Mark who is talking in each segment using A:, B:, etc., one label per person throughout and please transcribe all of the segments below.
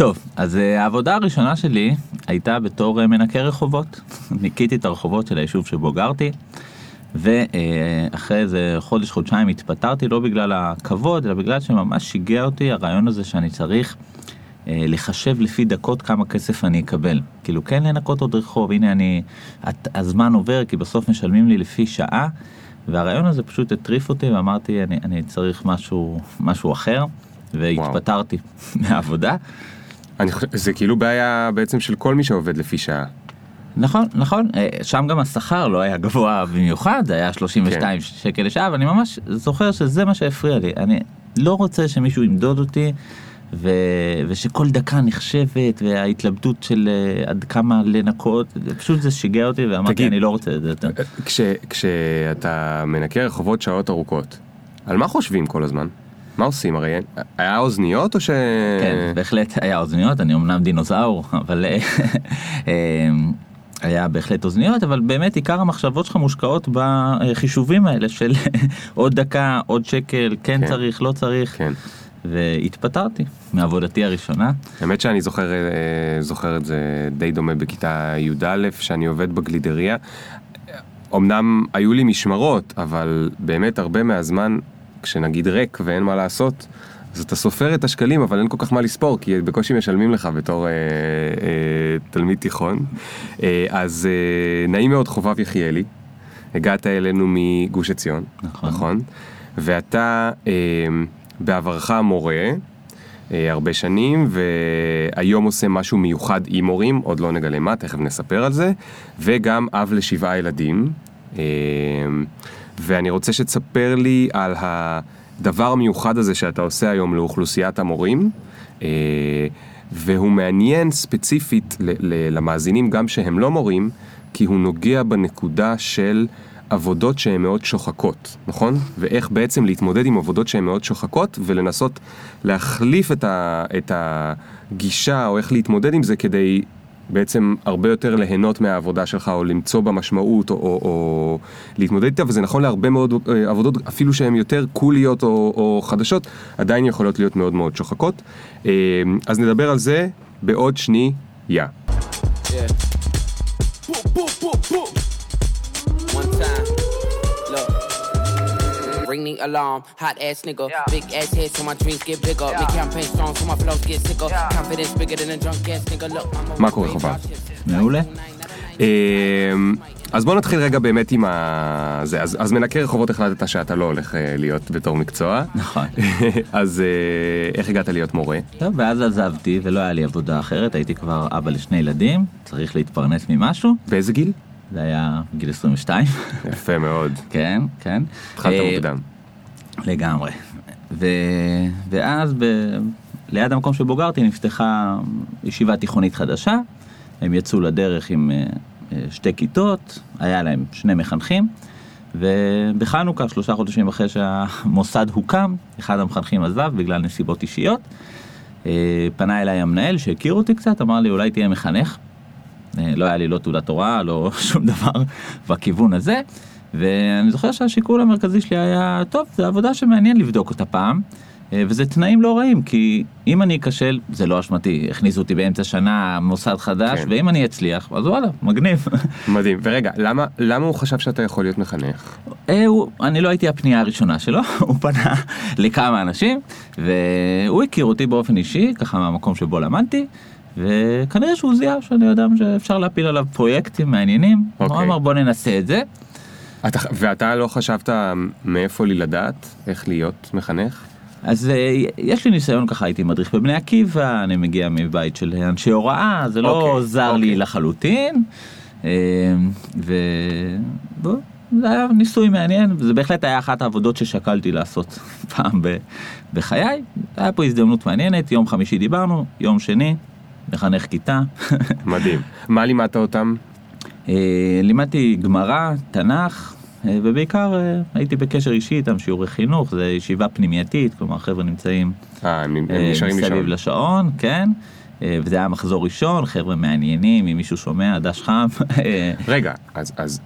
A: טוב, אז אה, העבודה הראשונה שלי הייתה בתור אה, מנקה רחובות. ניקיתי את הרחובות של היישוב שבו גרתי, ואחרי איזה חודש, חודשיים התפטרתי, לא בגלל הכבוד, אלא בגלל שממש שיגע אותי הרעיון הזה שאני צריך אה, לחשב לפי דקות כמה כסף אני אקבל. כאילו כן לנקות עוד רחוב, הנה אני, הזמן עובר כי בסוף משלמים לי לפי שעה, והרעיון הזה פשוט הטריף אותי ואמרתי אני, אני צריך משהו, משהו אחר, והתפטרתי מהעבודה.
B: אני חושב, זה כאילו בעיה בעצם של כל מי שעובד לפי שעה.
A: נכון, נכון, אה, שם גם השכר לא היה גבוה במיוחד, זה היה 32 כן. שקל לשעה, ואני ממש זוכר שזה מה שהפריע לי. אני לא רוצה שמישהו ימדוד אותי. ו... ושכל דקה נחשבת וההתלבטות של uh, עד כמה לנקות פשוט זה שיגע אותי ואמרתי תגיד, אני לא רוצה את זה יותר. אה,
B: כש, כשאתה מנקה רחובות שעות ארוכות על מה חושבים כל הזמן? מה עושים הרי היה אוזניות או ש...
A: כן בהחלט היה אוזניות אני אמנם דינוזאור אבל היה בהחלט אוזניות אבל באמת עיקר המחשבות שלך מושקעות בחישובים האלה של עוד דקה עוד שקל כן, כן צריך לא צריך. כן. והתפטרתי מעבודתי הראשונה.
B: האמת שאני זוכר, אה, זוכר את זה די דומה בכיתה י"א, שאני עובד בגלידריה. אמנם היו לי משמרות, אבל באמת הרבה מהזמן, כשנגיד ריק ואין מה לעשות, אז אתה סופר את השקלים, אבל אין כל כך מה לספור, כי בקושי משלמים לך בתור אה, אה, תלמיד תיכון. אה, אז אה, נעים מאוד חובב יחיאלי, הגעת אלינו מגוש עציון, נכון? נכון? ואתה... אה, בעברך מורה אה, הרבה שנים, והיום עושה משהו מיוחד עם מורים, עוד לא נגלה מה, תכף נספר על זה, וגם אב לשבעה ילדים. אה, ואני רוצה שתספר לי על הדבר המיוחד הזה שאתה עושה היום לאוכלוסיית המורים. אה, והוא מעניין ספציפית למאזינים גם שהם לא מורים, כי הוא נוגע בנקודה של עבודות שהן מאוד שוחקות, נכון? ואיך בעצם להתמודד עם עבודות שהן מאוד שוחקות ולנסות להחליף את, ה, את הגישה או איך להתמודד עם זה כדי בעצם הרבה יותר ליהנות מהעבודה שלך או למצוא בה משמעות או, או, או להתמודד איתה וזה נכון להרבה מאוד אה, עבודות אפילו שהן יותר קוליות או, או חדשות עדיין יכולות להיות מאוד מאוד שוחקות אה, אז נדבר על זה בעוד שנייה. Yeah. Ring the alarm. Hot ass nigga, yeah. big ass head so my dreams get bigger. Yeah. Make campaign strong so my flows get sicker. Yeah. Confidence bigger than a drunk ass nigga. Look, I'm a מה קורה חובה?
A: מעולה.
B: אז בוא נתחיל רגע באמת עם ה... זה, אז, אז מנקה רחובות החלטת שאתה לא הולך להיות בתור מקצוע.
A: נכון.
B: אז איך הגעת להיות מורה?
A: טוב, ואז עזבתי ולא היה לי עבודה אחרת, הייתי כבר אבא לשני ילדים, צריך להתפרנס ממשהו.
B: באיזה גיל?
A: זה היה גיל 22.
B: יפה מאוד.
A: כן, כן.
B: התחלת אה, מוקדם.
A: לגמרי. ו... ואז ב... ליד המקום שבו גרתי נפתחה ישיבה תיכונית חדשה, הם יצאו לדרך עם אה, אה, שתי כיתות, היה להם שני מחנכים, ובחנוכה, שלושה חודשים אחרי שהמוסד הוקם, אחד המחנכים עזב בגלל נסיבות אישיות. פנה אליי המנהל שהכיר אותי קצת, אמר לי אולי תהיה מחנך. אה, לא היה לי לא תעודת הוראה, לא שום דבר בכיוון הזה. ואני זוכר שהשיקול המרכזי שלי היה, טוב, זו עבודה שמעניין לבדוק אותה פעם. אה, וזה תנאים לא רעים, כי אם אני אכשל, זה לא אשמתי, הכניסו אותי באמצע שנה, מוסד חדש, כן. ואם אני אצליח, אז וואלה, מגניב.
B: מדהים, ורגע, למה, למה הוא חשב שאתה יכול להיות מחנך?
A: אה, הוא, אני לא הייתי הפנייה הראשונה שלו, הוא פנה לכמה אנשים, והוא הכיר אותי באופן אישי, ככה מהמקום שבו למדתי, וכנראה שהוא זיהה שאני יודע שאפשר להפיל עליו פרויקטים מעניינים, okay. הוא אוקיי. אמר בוא ננסה את זה.
B: אתה, ואתה לא חשבת מאיפה לי לדעת איך להיות מחנך?
A: אז אה, יש לי ניסיון ככה הייתי מדריך בבני עקיבא אני מגיע מבית של אנשי הוראה זה לא okay, אוקיי, זר okay. לי אוקיי. לחלוטין. אה, ובוא, זה היה ניסוי מעניין זה בהחלט היה אחת העבודות ששקלתי לעשות פעם בחיי היה פה הזדמנות מעניינת יום חמישי דיברנו יום שני לחנך כיתה.
B: מדהים. מה לימדת אותם?
A: אה, לימדתי גמרא, תנ"ך, אה, ובעיקר אה, הייתי בקשר אישי איתם, שיעורי חינוך, זה ישיבה פנימייתית, כלומר חבר'ה נמצאים מסביב לשעון, כן. וזה היה מחזור ראשון, חבר'ה מעניינים, אם מישהו שומע, דש חם.
B: רגע, אז, אז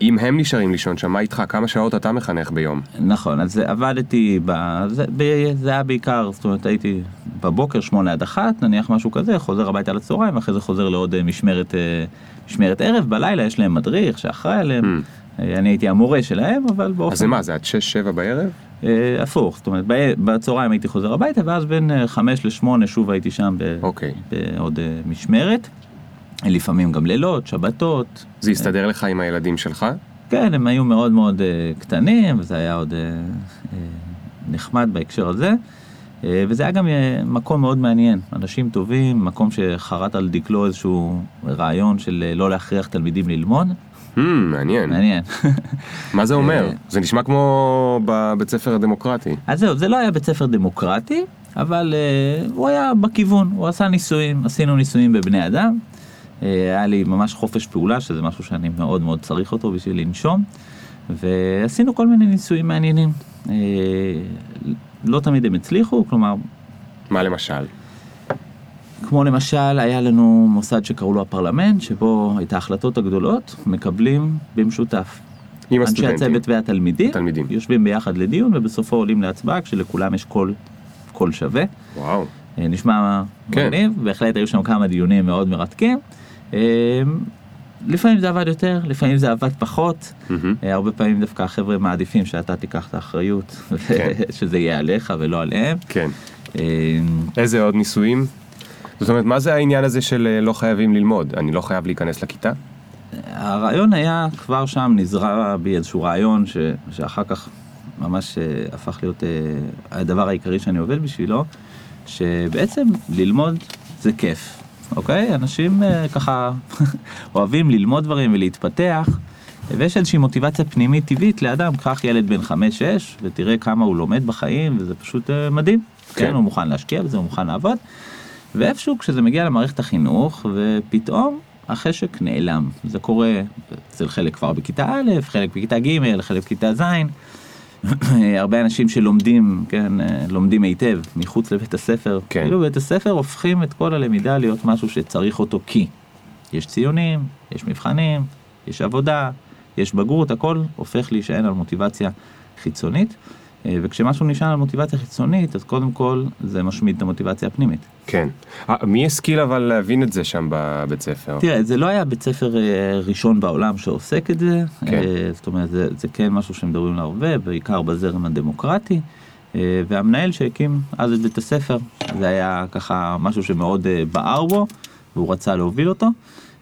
B: אם הם נשארים לישון שם, מה איתך? כמה שעות אתה מחנך ביום?
A: נכון, אז עבדתי, ב... זה, ב... זה היה בעיקר, זאת אומרת הייתי בבוקר שמונה עד אחת, נניח משהו כזה, חוזר הביתה לצהריים, ואחרי זה חוזר לעוד אה, משמרת, אה, משמרת ערב, בלילה יש להם מדריך שאחראי עליהם,
B: Hmm.
A: אני הייתי המורה שלהם, אבל באופן...
B: אז זה מה, זה עד 6-7 בערב?
A: הפוך, זאת אומרת, בצהריים הייתי חוזר הביתה, ואז בין חמש לשמונה שוב הייתי שם ב...
B: אוקיי.
A: בעוד משמרת. לפעמים גם לילות, שבתות.
B: זה הסתדר לך עם הילדים שלך?
A: כן, הם היו מאוד מאוד אה, קטנים, וזה היה עוד אה, אה, נחמד בהקשר הזה. וזה היה גם מקום מאוד מעניין, אנשים טובים, מקום שחרט על דקלו איזשהו רעיון של לא להכריח תלמידים ללמוד.
B: Hmm, מעניין.
A: מעניין.
B: מה זה אומר? זה נשמע כמו בבית ספר הדמוקרטי.
A: אז זהו, זה לא היה בית ספר דמוקרטי, אבל uh, הוא היה בכיוון, הוא עשה ניסויים, עשינו ניסויים בבני אדם. Uh, היה לי ממש חופש פעולה, שזה משהו שאני מאוד מאוד צריך אותו בשביל לנשום. ועשינו כל מיני ניסויים מעניינים. Uh, לא תמיד הם הצליחו, כלומר,
B: מה למשל?
A: כמו למשל, היה לנו מוסד שקראו לו הפרלמנט, שבו את ההחלטות הגדולות מקבלים במשותף.
B: עם
A: אנשי
B: הסטודנטים.
A: הצוות והתלמידים,
B: התלמידים.
A: יושבים ביחד לדיון ובסופו עולים להצבעה כשלכולם יש קול, קול שווה.
B: וואו.
A: אה, נשמע
B: כן.
A: מגניב, בהחלט היו שם כמה דיונים מאוד מרתקים. אה, לפעמים זה עבד יותר, לפעמים זה עבד פחות. אה, הרבה פעמים דווקא החבר'ה מעדיפים שאתה תיקח את האחריות,
B: כן.
A: שזה יהיה עליך ולא עליהם.
B: כן.
A: אה,
B: איזה עוד ניסויים? זאת אומרת, מה זה העניין הזה של אה, לא חייבים ללמוד? אני לא חייב להיכנס לכיתה?
A: הרעיון היה כבר שם נזרע בי איזשהו רעיון ש, שאחר כך ממש אה, הפך להיות הדבר העיקרי שאני עובד בשבילו, שבעצם ללמוד זה כיף, אוקיי? אנשים אה, ככה אוהבים ללמוד דברים ולהתפתח, ויש איזושהי מוטיבציה פנימית טבעית לאדם, קח ילד בן 5-6 ותראה כמה הוא לומד בחיים, וזה פשוט אה, מדהים.
B: כן.
A: כן, הוא מוכן להשקיע בזה, הוא מוכן לעבוד. ואיפשהו כשזה מגיע למערכת החינוך, ופתאום החשק נעלם. זה קורה אצל חלק כבר בכיתה א', חלק בכיתה ג', חלק בכיתה ז'. הרבה אנשים שלומדים, כן, לומדים היטב מחוץ לבית הספר.
B: כן.
A: כאילו בבית הספר הופכים את כל הלמידה להיות משהו שצריך אותו כי. יש ציונים, יש מבחנים, יש עבודה, יש בגרות, הכל הופך להישען על מוטיבציה חיצונית. אה, וכשמשהו נשען על מוטיבציה חיצונית, אז קודם כל זה משמיד את המוטיבציה הפנימית.
B: כן. אה, מי השכיל אבל להבין את זה שם בבית ספר?
A: תראה, זה לא היה בית ספר אה, ראשון בעולם שעוסק את זה,
B: כן.
A: זאת אומרת, זה, זה כן משהו שמדברים עליו הרבה, בעיקר בזרם הדמוקרטי, והמנהל שהקים אז את בית הספר, זה היה ככה משהו שמאוד בער בו, והוא רצה להוביל אותו.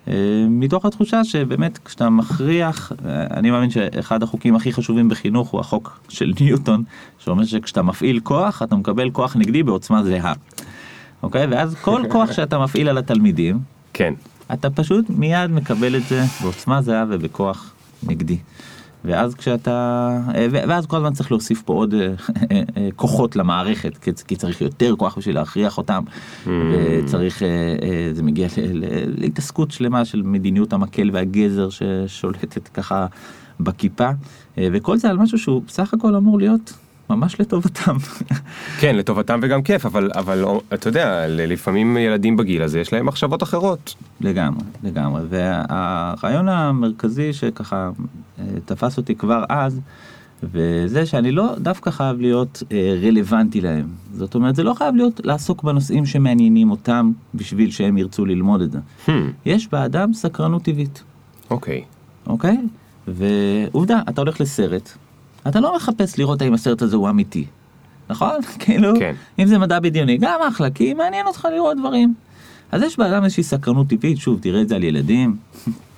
A: אה, מתוך התחושה שבאמת כשאתה מכריח, אה, אני מאמין שאחד החוקים הכי חשובים בחינוך הוא החוק של ניוטון, שאומר שכשאתה מפעיל כוח, אתה מקבל כוח נגדי בעוצמה זהה. אוקיי? ואז כל כוח שאתה מפעיל על התלמידים,
B: כן.
A: אתה פשוט מיד מקבל את זה בעוצמה זהה ובכוח נגדי. ואז כשאתה, אה, ואז כל הזמן צריך להוסיף פה עוד אה, אה, כוחות למערכת, כי- צריך יותר כוח בשביל להכריח אותם, וצריך, אה, אה, זה מגיע להתעסקות שלמה של מדיניות המקל והגזר ששולטת ככה בכיפה, וכל זה על משהו שהוא בסך הכל אמור להיות ממש לטובתם.
B: כן, לטובתם וגם כיף, אבל, אבל אתה יודע, לפעמים ילדים בגיל הזה יש להם מחשבות אחרות.
A: לגמרי, לגמרי. והרעיון המרכזי שככה תפס אותי כבר אז, וזה שאני לא דווקא חייב להיות אה, רלוונטי להם. זאת אומרת, זה לא חייב להיות לעסוק בנושאים שמעניינים אותם בשביל שהם ירצו ללמוד את זה.
B: Hmm,
A: יש באדם סקרנות טבעית,
B: אוקיי.
A: אוקיי? ועובדה, אתה הולך לסרט, אתה לא מחפש לראות האם הסרט הזה הוא אמיתי, נכון? כאילו,
B: כן.
A: אם זה מדע בדיוני, גם אחלה, כי מעניין אותך לראות דברים. אז יש באדם איזושהי סקרנות טבעית, שוב, תראה את זה על ילדים,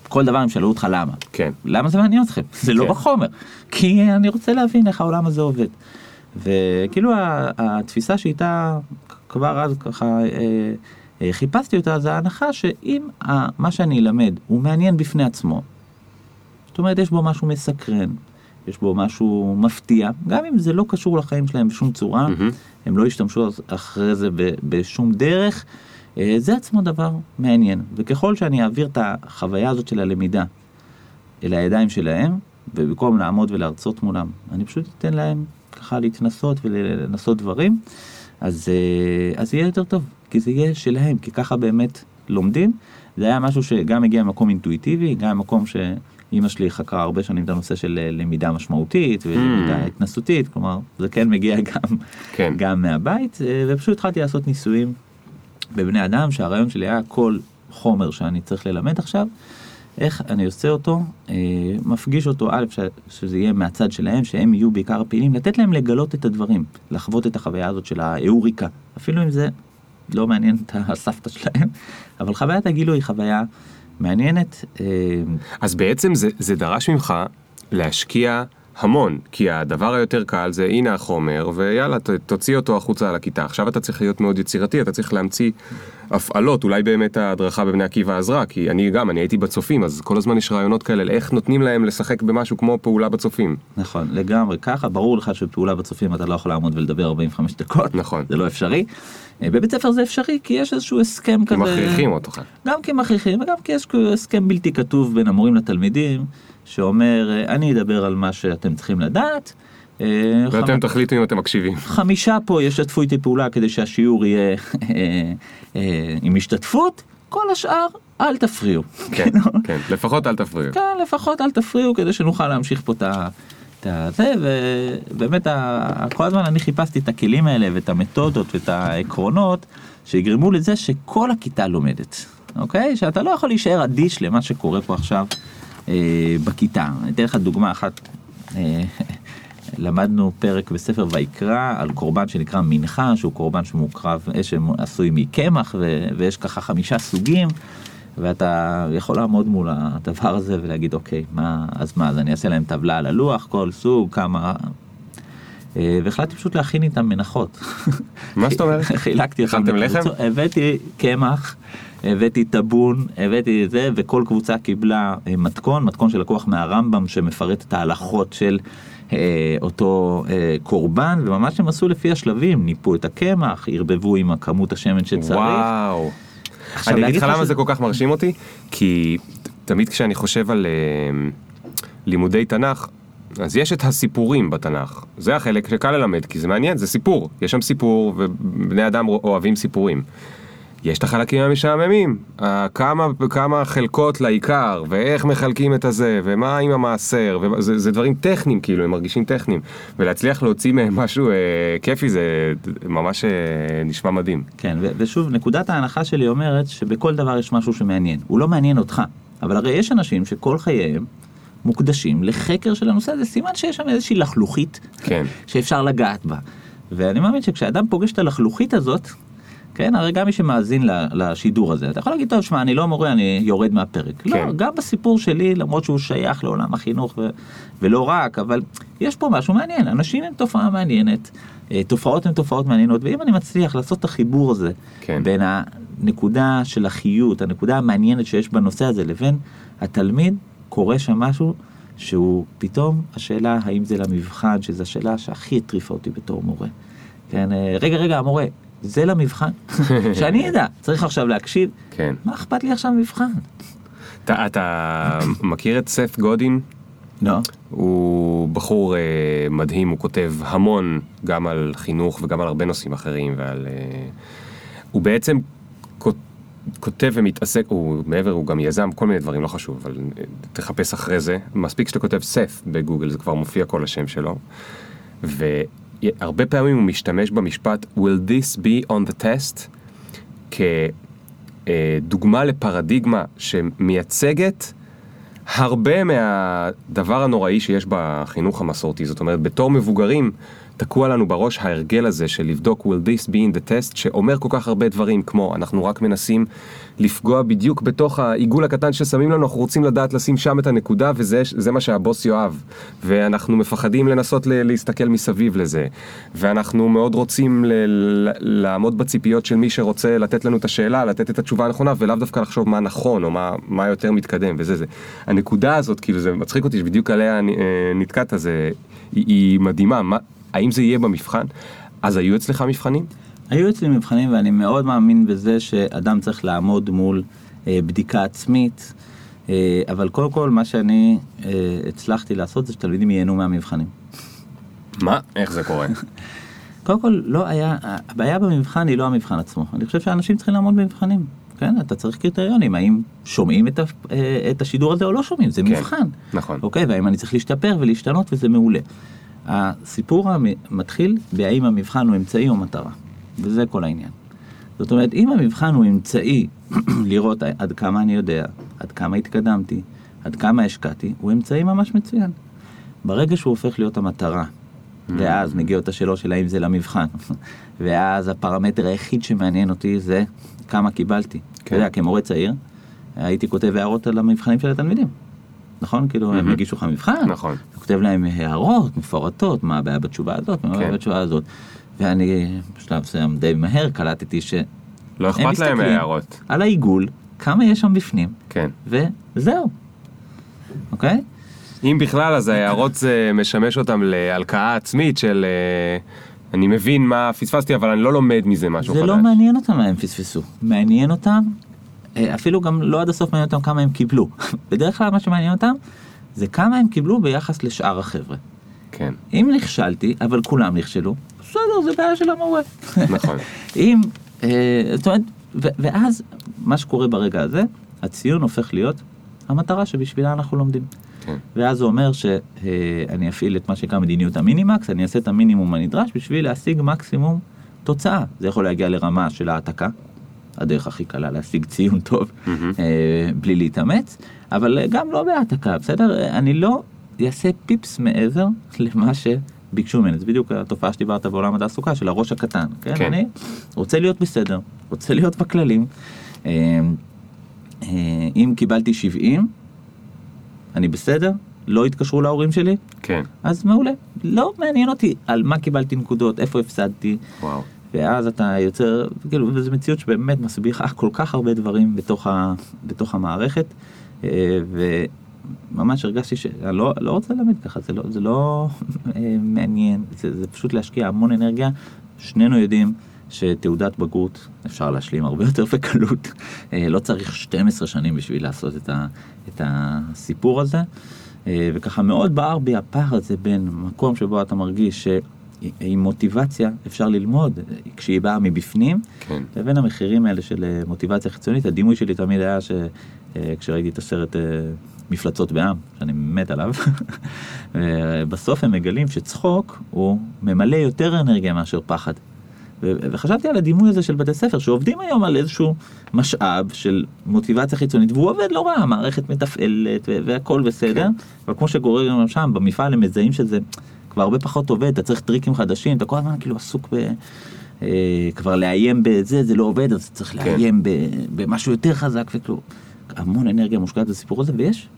A: כל דבר הם שאלו אותך למה.
B: כן.
A: למה זה מעניין אתכם? זה לא
B: כן.
A: בחומר. כי אני רוצה להבין איך העולם הזה עובד. וכאילו התפיסה שאיתה כבר אז ככה אה, אה, חיפשתי אותה, זה ההנחה שאם ה- מה שאני אלמד הוא מעניין בפני עצמו, זאת אומרת יש בו משהו מסקרן, יש בו משהו מפתיע, גם אם זה לא קשור לחיים שלהם בשום צורה,
B: מהמם.
A: הם לא ישתמשו אחרי זה ב- בשום דרך, זה עצמו דבר מעניין. וככל שאני אעביר את החוויה הזאת של הלמידה אל הידיים שלהם, ובמקום לעמוד ולהרצות מולם, אני פשוט אתן להם ככה להתנסות ולנסות דברים, אז, אה, אז יהיה יותר טוב, כי זה יהיה שלהם, כי ככה באמת לומדים. זה היה משהו שגם הגיע ממקום אינטואיטיבי, גם ממקום אימא שלי חקרה הרבה שנים את הנושא של אה, למידה משמעותית ולמידה
B: Mm.
A: התנסותית, כלומר זה כן מגיע גם,
B: כן.
A: גם מהבית, אה, ופשוט התחלתי לעשות ניסויים בבני אדם, שהרעיון שלי היה כל חומר שאני צריך ללמד עכשיו, איך אני עושה אותו, אה, מפגיש אותו, א', ש- שזה יהיה מהצד שלהם, שהם יהיו בעיקר הפעילים, לתת להם לגלות את הדברים, לחוות את החוויה הזאת של האוריקה, אפילו אם זה לא מעניין את הסבתא שלהם, אבל חוויית הגילוי היא חוויה מעניינת. אה,
B: אז בעצם זה, זה דרש ממך להשקיע המון, כי הדבר היותר קל זה הנה החומר, ויאללה, ת, תוציא אותו החוצה על הכיתה. עכשיו אתה צריך להיות מאוד יצירתי, אתה צריך להמציא הפעלות, אולי באמת ההדרכה בבני עקיבא עזרה, כי אני גם, אני הייתי בצופים, אז כל הזמן יש רעיונות כאלה, לאיך נותנים להם לשחק במשהו כמו פעולה בצופים.
A: נכון, לגמרי ככה, ברור לך שבפעולה בצופים אתה לא יכול לעמוד ולדבר 45 דקות,
B: נכון.
A: זה לא אפשרי. אה, בבית ספר זה אפשרי כי יש איזשהו הסכם
B: כי
A: כזה.
B: מכריחים אותך.
A: גם כי מכריחים וגם כי יש הסכם בלתי כתוב בין המורים לתלמידים, שאומר אה, אני אדבר על מה שאתם צריכים לדעת. אה,
B: ואתם
A: חמ-
B: תחליטו אם אתם מקשיבים.
A: חמישה פה ישתפו איתי פעולה כדי שהשיעור יהיה אה, עם השתתפות, כל השאר אל תפריעו.
B: כן, כן, לפחות אל תפריעו.
A: כן, לפחות אל תפריעו כדי שנוכל להמשיך פה את ה... את הזה, ובאמת כל הזמן אני חיפשתי את הכלים האלה ואת המתודות ואת העקרונות שיגרמו לזה שכל הכיתה לומדת, אוקיי? שאתה לא יכול להישאר אדיש למה שקורה פה עכשיו בכיתה. אני אתן לך דוגמה אחת. אה, למדנו פרק בספר ויקרא על קורבן שנקרא מנחה, שהוא קורבן שמוקרב, אה, שעשוי מקמח, ו- ויש ככה חמישה סוגים. ואתה יכול לעמוד מול הדבר הזה ולהגיד אוקיי מה אז מה אז אני אעשה להם טבלה על הלוח כל סוג כמה. אה, והחלטתי פשוט להכין איתם מנחות.
B: מה זאת אומרת?
A: חילקתי אותם.
B: הכנתם לחם?
A: הבאתי קמח. הבאתי טאבון, הבאתי את זה, וכל קבוצה קיבלה אה, מתכון, מתכון שלקוח מהרמב"ם שמפרט את ההלכות של אה, אותו אה, קורבן, וממש הם עשו לפי השלבים, ניפו את הקמח, ערבבו עם הכמות השמן שצריך.
B: וואו. אני אגיד לך למה זה כל כך מרשים אותי, כי תמיד כשאני חושב על אה, לימודי תנ"ך, אז יש את הסיפורים בתנ"ך. זה החלק שקל ללמד, כי זה מעניין, זה סיפור. יש שם סיפור, ובני אדם אוהבים סיפורים. יש את החלקים המשעממים, כמה, כמה חלקות לעיקר, ואיך מחלקים את הזה, ומה עם המעשר, וזה זה דברים טכניים, כאילו, הם מרגישים טכניים. ולהצליח להוציא מהם משהו אה, כיפי, זה ממש אה, נשמע מדהים.
A: כן, ו- ושוב, נקודת ההנחה שלי אומרת שבכל דבר יש משהו שמעניין. הוא לא מעניין אותך, אבל הרי יש אנשים שכל חייהם מוקדשים לחקר של הנושא הזה, סימן שיש שם איזושהי לחלוכית
B: כן.
A: שאפשר לגעת בה. ואני מאמין שכשאדם פוגש את הלחלוכית הזאת, כן, הרי גם מי שמאזין לשידור הזה, אתה יכול להגיד, טוב, שמע, אני לא מורה, אני יורד מהפרק.
B: כן.
A: לא, גם בסיפור שלי, למרות שהוא שייך לעולם החינוך ו- ולא רק, אבל יש פה משהו מעניין, אנשים הם תופעה מעניינת, אה, תופעות הן תופעות מעניינות, ואם אני מצליח לעשות את החיבור הזה
B: כן.
A: בין הנקודה של החיות, הנקודה המעניינת שיש בנושא הזה, לבין התלמיד, קורה שם משהו שהוא פתאום השאלה האם זה למבחן, שזו השאלה שהכי הטריפה אותי בתור מורה. כן, אה, רגע, רגע, המורה, זה למבחן? שאני אדע, צריך עכשיו להקשיב,
B: כן.
A: מה אכפת לי עכשיו מבחן?
B: אתה, אתה מכיר את סף גודין?
A: לא.
B: הוא בחור אה, מדהים, הוא כותב המון גם על חינוך וגם על הרבה נושאים אחרים ועל... אה, הוא בעצם כותב ומתעסק, הוא מעבר, הוא גם יזם כל מיני דברים, לא חשוב, אבל אה, תחפש אחרי זה. מספיק שאתה כותב סף בגוגל, זה כבר מופיע כל השם שלו. והרבה פעמים הוא משתמש במשפט will this be on the test כדוגמה לפרדיגמה שמייצגת הרבה מהדבר הנוראי שיש בחינוך המסורתי. זאת אומרת, בתור מבוגרים, תקוע לנו בראש ההרגל הזה של לבדוק will this be in the test, שאומר כל כך הרבה דברים כמו אנחנו רק מנסים לפגוע בדיוק בתוך העיגול הקטן ששמים לנו, אנחנו רוצים לדעת לשים שם את הנקודה וזה זה מה שהבוס יאהב. ואנחנו מפחדים לנסות ל- להסתכל מסביב לזה. ואנחנו מאוד רוצים ל- ל- לעמוד בציפיות של מי שרוצה לתת לנו את השאלה, לתת את התשובה הנכונה, ולאו דווקא לחשוב מה נכון או מה, מה יותר מתקדם וזה זה. הנקודה הזאת, כאילו זה מצחיק אותי שבדיוק עליה אה, נתקעת, זה, היא, היא מדהימה. מה, האם זה יהיה במבחן? אז היו אצלך מבחנים?
A: היו אצלי מבחנים ואני מאוד מאמין בזה שאדם צריך לעמוד מול אה, בדיקה עצמית, אה, אבל קודם כל מה שאני אה, הצלחתי לעשות זה שתלמידים ייהנו מהמבחנים.
B: מה? איך זה קורה?
A: קודם כל לא היה, הבעיה במבחן היא לא המבחן עצמו, אני חושב שאנשים צריכים לעמוד במבחנים. כן? אתה צריך קריטריונים, האם שומעים את, ה, אה, את השידור הזה או לא שומעים, זה
B: כן.
A: מבחן.
B: נכון.
A: אוקיי, והאם אני צריך להשתפר ולהשתנות וזה מעולה. הסיפור מתחיל בהאם המבחן הוא אמצעי או מטרה, וזה כל העניין. זאת אומרת, אם המבחן הוא אמצעי לראות עד כמה אני יודע, עד כמה התקדמתי, עד כמה השקעתי, הוא אמצעי ממש מצוין. ברגע שהוא הופך להיות המטרה, ואז מגיעות השאלות של האם זה למבחן, ואז הפרמטר היחיד שמעניין אותי זה כמה קיבלתי. אתה יודע, כמורה צעיר, הייתי כותב הערות על המבחנים של התלמידים. נכון? כאילו, הם. הגישו לך מבחן,
B: נכון.
A: אתה כותב להם הערות מפורטות, מה הבעיה בתשובה הזאת, מה הבעיה
B: כן.
A: בתשובה הזאת. ואני בשלב מסוים די מהר קלטתי שהם
B: לא אכפת להם מהערות.
A: על העיגול, כמה יש שם בפנים,
B: כן.
A: וזהו. אוקיי?
B: אם בכלל, אז ההערות זה משמש אותם להלקאה עצמית של אה, אני מבין מה פספסתי, אבל אני לא לומד מזה משהו
A: זה
B: חדש.
A: לא מעניין אותם מה הם פספסו, מעניין אותם, אפילו גם לא עד הסוף מעניין אותם כמה הם קיבלו. בדרך כלל מה שמעניין אותם זה כמה הם קיבלו ביחס לשאר החבר'ה.
B: כן,
A: אם נכשלתי, אבל כולם נכשלו, בסדר, זה בעיה של המורה.
B: נכון.
A: אם, אה, זאת אומרת, ואז מה שקורה ברגע הזה, הציון הופך להיות המטרה שבשבילה אנחנו לומדים.
B: כן.
A: ואז זה אומר שאני אפעיל את מה שנקרא מדיניות המינימקס, אני אעשה את המינימום הנדרש בשביל להשיג מקסימום תוצאה. זה יכול להגיע לרמה של העתקה, הדרך הכי קלה להשיג ציון טוב. אה, בלי להתאמץ, אבל גם לא בהעתקה, בסדר? אני לא אעשה פיפס מעבר למה שביקשו ממני. זה בדיוק התופעה שדיברת בעולם התעסוקה של הראש הקטן, כן?
B: כן.
A: אני רוצה להיות בסדר, רוצה להיות בכללים. אה, אה, אם קיבלתי 70, אני בסדר? לא התקשרו להורים שלי?
B: כן,
A: אז מעולה. לא מעניין אותי על מה קיבלתי נקודות, איפה הפסדתי,
B: וואו.
A: ואז אתה יוצר, כאילו, וזו מציאות שבאמת מסביכה כל כך הרבה דברים בתוך, ה, בתוך המערכת, אה, וממש הרגשתי שאני לא, לא רוצה ללמד ככה, זה לא, זה לא אה, מעניין, זה, זה פשוט להשקיע המון אנרגיה. שנינו יודעים שתעודת בגרות אפשר להשלים הרבה יותר בקלות, אה, לא צריך 12 שנים בשביל לעשות את, ה, את הסיפור הזה, וככה מאוד בער בי הפער הזה בין מקום שבו אתה מרגיש ש... עם מוטיבציה אפשר ללמוד כשהיא באה מבפנים
B: כן,
A: לבין המחירים האלה של אה, מוטיבציה חיצונית הדימוי שלי תמיד היה שכשראיתי את הסרט אה, מפלצות בעם שאני מת עליו בסוף הם מגלים שצחוק הוא ממלא יותר אנרגיה מאשר פחד. וחשבתי על הדימוי הזה של בתי ספר שעובדים היום על איזשהו משאב של מוטיבציה חיצונית והוא עובד לא רע המערכת מתפעלת והכל בסדר
B: כן.
A: אבל כמו שקורה גם שם במפעל הם מזהים שזה כבר הרבה פחות עובד אתה צריך טריקים חדשים אתה כל הזמן כאילו עסוק ב... אה, כבר לאיים בזה זה לא עובד אז צריך
B: כן.
A: לאיים ב- במשהו יותר חזק וכאילו המון אנרגיה מושקעת בסיפור הזה ויש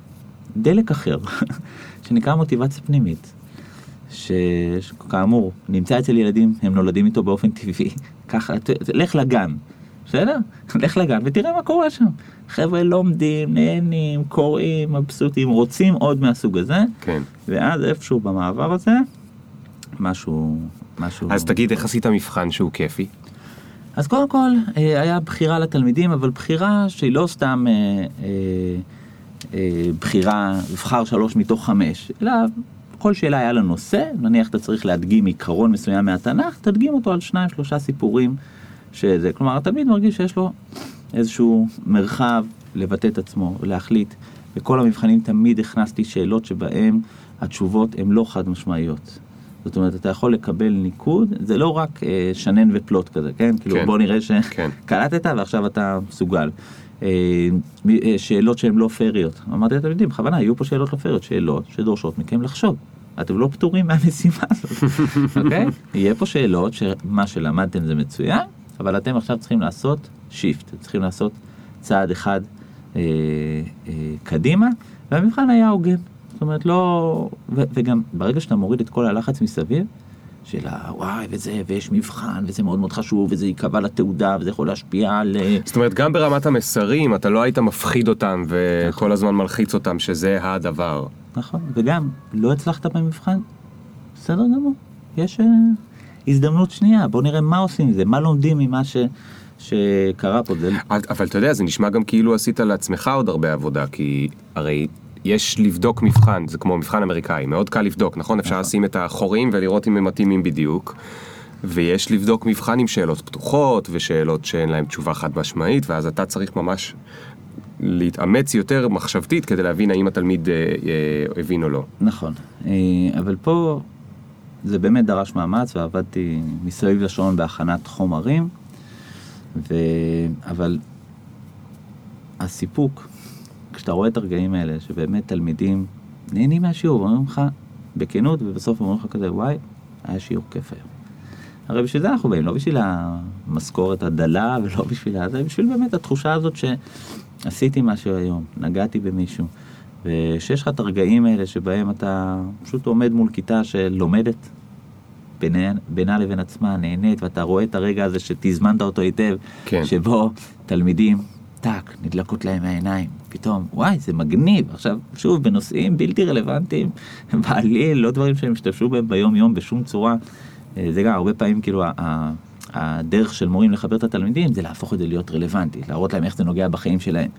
A: דלק אחר שנקרא מוטיבציה פנימית. ש- שכאמור נמצא אצל ילדים הם נולדים איתו באופן טבעי ככה לך לגן בסדר? לך לגן ותראה מה קורה שם. חבר'ה לומדים, נהנים, קוראים, מבסוטים, רוצים עוד מהסוג הזה,
B: כן.
A: ואז איפשהו במעבר הזה, משהו, משהו...
B: אז תגיד, איך עשית מבחן שהוא כיפי?
A: אז קודם כל, אה, היה בחירה לתלמידים, אבל בחירה שהיא לא סתם אה, אה, אה, בחירה, לבחר שלוש מתוך חמש, אלא כל שאלה היה לה נושא, נניח אתה צריך להדגים עיקרון מסוים מהתנ"ך, תדגים אותו על שניים שלושה סיפורים שזה, כלומר התלמיד מרגיש שיש לו איזשהו מרחב לבטא את עצמו ולהחליט. בכל המבחנים תמיד הכנסתי שאלות שבהן התשובות הן לא חד משמעיות. זאת אומרת, אתה יכול לקבל ניקוד, זה לא רק אה, שנן ופלוט כזה, כן? כאילו
B: כן.
A: בוא נראה
B: כן.
A: שקלטת ועכשיו אתה מסוגל. אה, אה, שאלות שהן לא פייריות. אמרתי לתלמידים, בכוונה, יהיו פה שאלות לא פייריות, שאלות שדורשות מכם לחשוב. אתם לא פטורים מהמשימה הזאת, אוקיי? יהיה פה שאלות שמה שלמדתם זה מצוין, אבל אתם עכשיו צריכים לעשות שיפט, צריכים לעשות צעד אחד אה, אה, קדימה, והמבחן היה הוגן. זאת אומרת, לא... ו- וגם ברגע שאתה מוריד את כל הלחץ מסביב, של הוואי וזה, ויש מבחן, וזה מאוד מאוד חשוב, וזה ייקבע לתעודה, וזה יכול להשפיע על... אה,
B: זאת אומרת, גם ברמת המסרים, אתה לא היית מפחיד אותם וכל
A: נכון.
B: הזמן מלחיץ אותם שזה הדבר.
A: נכון, וגם, לא הצלחת במבחן, בסדר גמור, יש אה, הזדמנות שנייה, בוא נראה מה עושים עם זה, מה לומדים ממה ש, שקרה פה. זה...
B: אבל אתה יודע, זה נשמע גם כאילו עשית לעצמך עוד הרבה עבודה, כי הרי יש לבדוק מבחן, זה כמו מבחן אמריקאי, מאוד קל לבדוק, נכון? אפשר לשים את החורים ולראות אם הם מתאימים בדיוק. ויש לבדוק מבחן עם שאלות פתוחות, ושאלות שאין להן תשובה חד משמעית, ואז אתה צריך ממש להתאמץ יותר מחשבתית כדי להבין האם התלמיד אה, אה, הבין או לא.
A: נכון, אה, אבל פה זה באמת דרש מאמץ ועבדתי מסביב לשעון בהכנת חומרים, ו... אבל הסיפוק, כשאתה רואה את הרגעים האלה, שבאמת תלמידים נהנים מהשיעור, אומרים לך בכנות, ובסוף אומרים לך כזה, וואי, היה שיעור כיף היום. הרי בשביל זה אנחנו באים, לא בשביל המשכורת הדלה ולא בשביל זה, בשביל באמת התחושה הזאת שעשיתי משהו היום, נגעתי במישהו. ושיש לך את הרגעים האלה שבהם אתה פשוט עומד מול כיתה שלומדת בינה, בינה לבין עצמה, נהנית, ואתה רואה את הרגע הזה שתזמנת אותו היטב,
B: כן.
A: שבו תלמידים, טאק, נדלקות להם העיניים, פתאום, וואי, זה מגניב. עכשיו, שוב, בנושאים בלתי רלוונטיים, בעליל, לא דברים שהם השתמשו בהם ביום יום בשום צורה. אה, זה גם הרבה פעמים כאילו הדרך של מורים לחבר את התלמידים זה להפוך את זה להיות רלוונטי, להראות להם איך זה נוגע בחיים שלהם.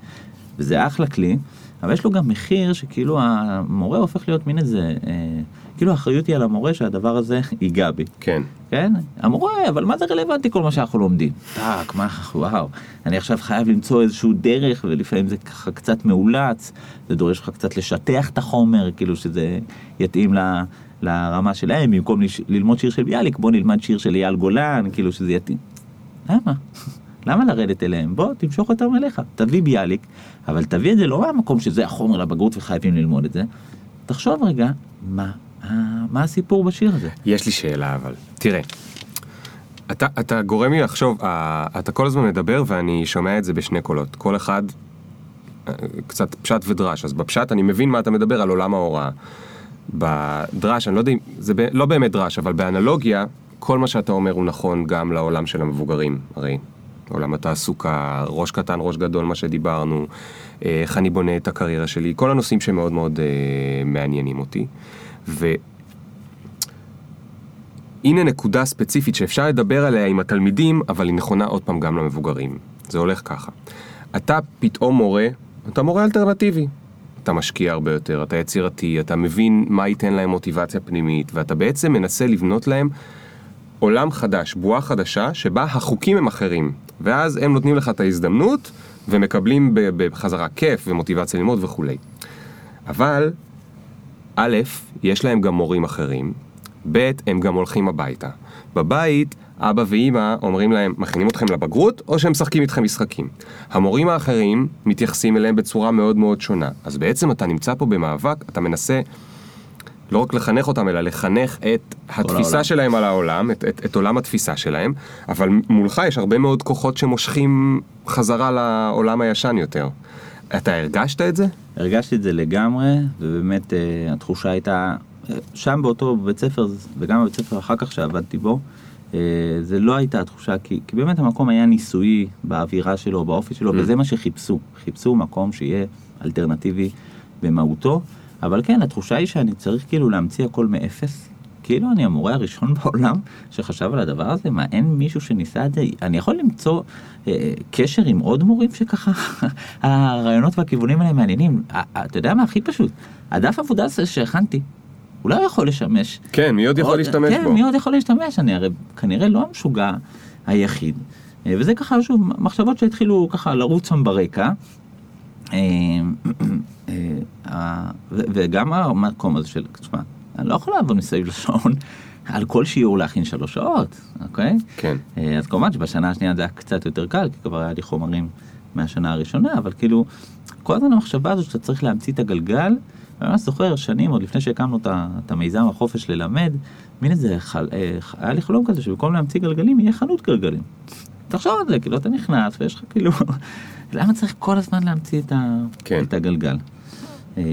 A: וזה אחלה כלי, אבל יש לו גם מחיר שכאילו המורה הופך להיות מין איזה, אה, כאילו האחריות היא על המורה שהדבר הזה ייגע בי.
B: כן.
A: כן? המורה, אבל מה זה רלוונטי כל מה שאנחנו לומדים? טאק, מה, וואו, אני עכשיו חייב למצוא איזשהו דרך, ולפעמים זה ככה קצת מאולץ, זה דורש לך קצת לשטח את החומר, כאילו שזה יתאים ל, לרמה שלהם, במקום ללמוד שיר של ביאליק, בוא נלמד שיר של אייל גולן, כאילו שזה יתאים. למה? למה לרדת אליהם? בוא, תמשוך אותם אליך. תביא ביאליק, אבל תביא את זה לא מהמקום שזה החומר לבגרות וחייבים ללמוד את זה. תחשוב רגע, מה, אה, מה הסיפור בשיר הזה?
B: יש לי שאלה אבל, תראה, אתה, אתה גורם לי לחשוב, אה, אתה כל הזמן מדבר ואני שומע את זה בשני קולות, כל אחד אה, קצת פשט ודרש, אז בפשט אני מבין מה אתה מדבר על עולם ההוראה. בדרש, אני לא יודע אם, זה ב, לא באמת דרש, אבל באנלוגיה, כל מה שאתה אומר הוא נכון גם לעולם של המבוגרים, הרי. עולם התעסוקה, ראש קטן, ראש גדול, מה שדיברנו, אה, איך אני בונה את הקריירה שלי, כל הנושאים שמאוד מאוד אה, מעניינים אותי. ו... הנה נקודה ספציפית שאפשר לדבר עליה עם התלמידים, אבל היא נכונה עוד פעם גם למבוגרים. זה הולך ככה. אתה פתאום מורה, אתה מורה אלטרנטיבי. אתה משקיע הרבה יותר, אתה יצירתי, אתה מבין מה ייתן להם מוטיבציה פנימית, ואתה בעצם מנסה לבנות להם עולם חדש, בועה חדשה, שבה החוקים הם אחרים. ואז הם נותנים לך את ההזדמנות, ומקבלים בחזרה כיף ומוטיבציה ללמוד וכולי. אבל, א', יש להם גם מורים אחרים, ב', הם גם הולכים הביתה. בבית, אבא ואימא אומרים להם, מכינים אתכם לבגרות, או שהם משחקים איתכם משחקים. המורים האחרים מתייחסים אליהם בצורה מאוד מאוד שונה. אז בעצם אתה נמצא פה במאבק, אתה מנסה לא רק לחנך אותם, אלא לחנך את התפיסה
A: העולם.
B: שלהם על העולם, את, את, את עולם התפיסה שלהם, אבל מולך יש הרבה מאוד כוחות שמושכים חזרה לעולם הישן יותר. אתה הרגשת את זה?
A: הרגשתי את זה לגמרי, ובאמת אה, התחושה הייתה, אה, שם באותו בית ספר, וגם בבית ספר אחר כך שעבדתי בו, אה, זה לא הייתה התחושה, כי, כי באמת המקום היה ניסויי באווירה שלו, באופי שלו,
B: Mm.
A: וזה מה שחיפשו. חיפשו מקום שיהיה אלטרנטיבי במהותו, אבל כן, התחושה היא שאני צריך כאילו להמציא הכל מאפס. כאילו אני המורה הראשון בעולם שחשב על הדבר הזה, מה אין מישהו שניסה את זה? אני יכול למצוא אה, קשר עם עוד מורים שככה הרעיונות והכיוונים האלה מעניינים. אתה יודע מה הכי פשוט? הדף עבודה הזה שהכנתי, הוא לא יכול לשמש.
B: כן, מי עוד יכול
A: עוד-
B: להשתמש
A: כן,
B: בו?
A: מי עוד יכול להשתמש? אני הרי כנראה לא המשוגע היחיד. אה, וזה ככה, שוב, מחשבות שהתחילו ככה לרוץ שם ברקע. אה, אה, וגם המקום הזה של, תשמע, אני לא יכול לעבוד מסביב לשעון על כל שיעור להכין שלוש שעות, אוקיי?
B: כן.
A: אה, אז כמובן שבשנה השנייה זה היה קצת יותר קל, כי כבר היה לי חומרים מהשנה הראשונה, אבל כאילו, כל הזמן המחשבה הזו שאתה צריך להמציא את הגלגל, אני ממש זוכר שנים, עוד לפני שהקמנו את המיזם החופש ללמד, מין איזה, חל, היה לי חלום כזה שבמקום להמציא גלגלים יהיה חנות גלגלים. תחשוב על זה, כאילו אתה נכנס ויש לך כאילו, למה צריך כל הזמן להמציא את, ה,
B: כן.
A: את הגלגל? אה,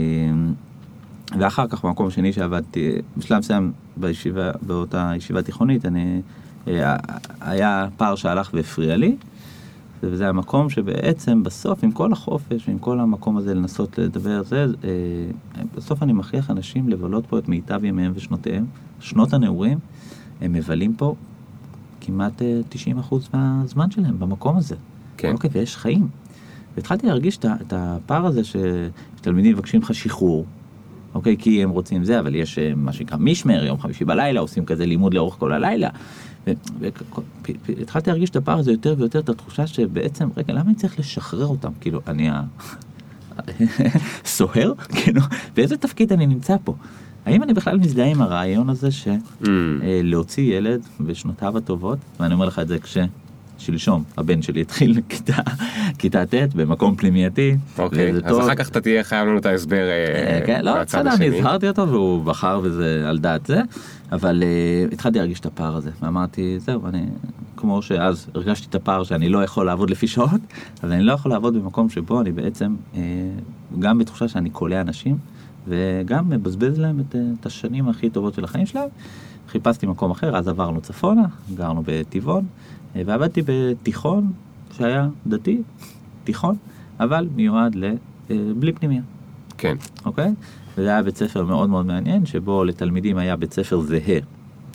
A: ואחר כך במקום השני שעבדתי, בשלב מסוים בישיבה, באותה ישיבה תיכונית, אני, אה, היה פער שהלך והפריע לי, וזה המקום שבעצם בסוף עם כל החופש ועם כל המקום הזה לנסות לדבר זה, אה, בסוף אני מכריח אנשים לבלות פה את מיטב ימיהם ושנותיהם, שנות הנעורים, הם מבלים פה כמעט אה, 90% מהזמן שלהם במקום הזה.
B: כן.
A: אוקיי, ויש חיים. והתחלתי להרגיש את הפער הזה שתלמידים מבקשים לך שחרור, אוקיי, כי הם רוצים זה, אבל יש אה, מה שנקרא מישמר, יום חמישי בלילה, עושים כזה לימוד לאורך כל הלילה. והתחלתי להרגיש את הפער הזה יותר ויותר, את התחושה שבעצם, רגע, למה אני צריך לשחרר אותם? כאילו, אני הסוהר? כאילו, באיזה תפקיד אני נמצא פה? האם אני בכלל מזדהה עם הרעיון הזה שלהוציא mm. ילד בשנותיו הטובות, ואני אומר לך את זה כש... שלשום הבן שלי התחיל כיתה, כיתה ט' במקום פנימייתי.
B: אוקיי, אז טוב. אחר כך אתה תהיה חייב לנו את ההסבר אה,
A: אה, כן, לא, בסדר, אני הזהרתי אותו והוא בחר וזה על דעת זה, אבל uh, התחלתי להרגיש את הפער הזה, ואמרתי, זהו, אני, כמו שאז הרגשתי את הפער שאני לא יכול לעבוד לפי שעות, אבל אני לא יכול לעבוד במקום שבו אני בעצם, uh, גם בתחושה שאני קולע אנשים, וגם מבזבז להם את, את השנים הכי טובות של החיים שלהם. חיפשתי מקום אחר, אז עברנו צפונה, גרנו בטבעון. ועבדתי בתיכון שהיה דתי, תיכון, אבל מיועד ל... אה, בלי פנימיה.
B: כן.
A: אוקיי? וזה היה בית ספר מאוד מאוד מעניין, שבו לתלמידים היה בית ספר זהה,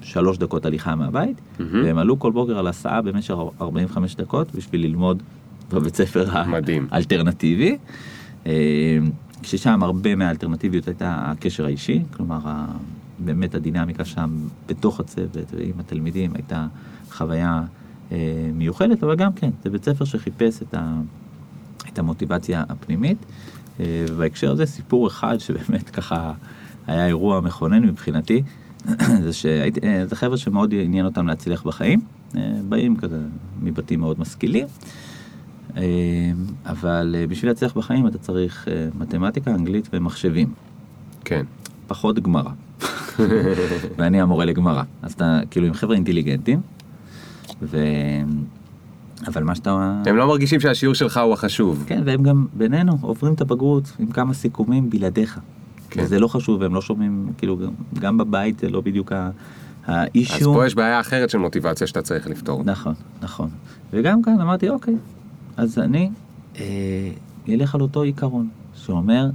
A: שלוש דקות הליכה מהבית, mm-hmm. והם עלו כל בוקר על הסעה במשך 45 דקות בשביל ללמוד בבית ספר מדהים. האלטרנטיבי. אה, כששם הרבה מהאלטרנטיביות הייתה הקשר האישי, כלומר באמת הדינמיקה שם בתוך הצוות ועם התלמידים הייתה חוויה מיוחדת, אבל גם כן, זה בית ספר שחיפש את, ה, את המוטיבציה הפנימית. אה, ובהקשר הזה סיפור אחד שבאמת ככה היה אירוע מכונן מבחינתי, זה שהייתי, אה, זה חבר'ה שמאוד עניין אותם להצליח בחיים, באים כזה מבתים מאוד משכילים, אבל בשביל להצליח בחיים אתה צריך מתמטיקה, אנגלית ומחשבים.
B: כן.
A: פחות גמרא. ואני המורה לגמרא. אז אתה כאילו עם חבר'ה אינטליגנטים, ו... אבל מה שאתה...
B: הם לא מרגישים שהשיעור שלך הוא החשוב.
A: כן, והם גם בינינו עוברים את הבגרות עם כמה סיכומים בלעדיך. כן. וזה לא חשוב, והם לא שומעים, כאילו, גם, בבית זה לא בדיוק האישו. אז
B: פה יש בעיה אחרת של מוטיבציה שאתה צריך לפתור.
A: נכון, נכון. וגם כאן אמרתי, אוקיי, אז אני אה, אלך על אותו עיקרון, שאומר,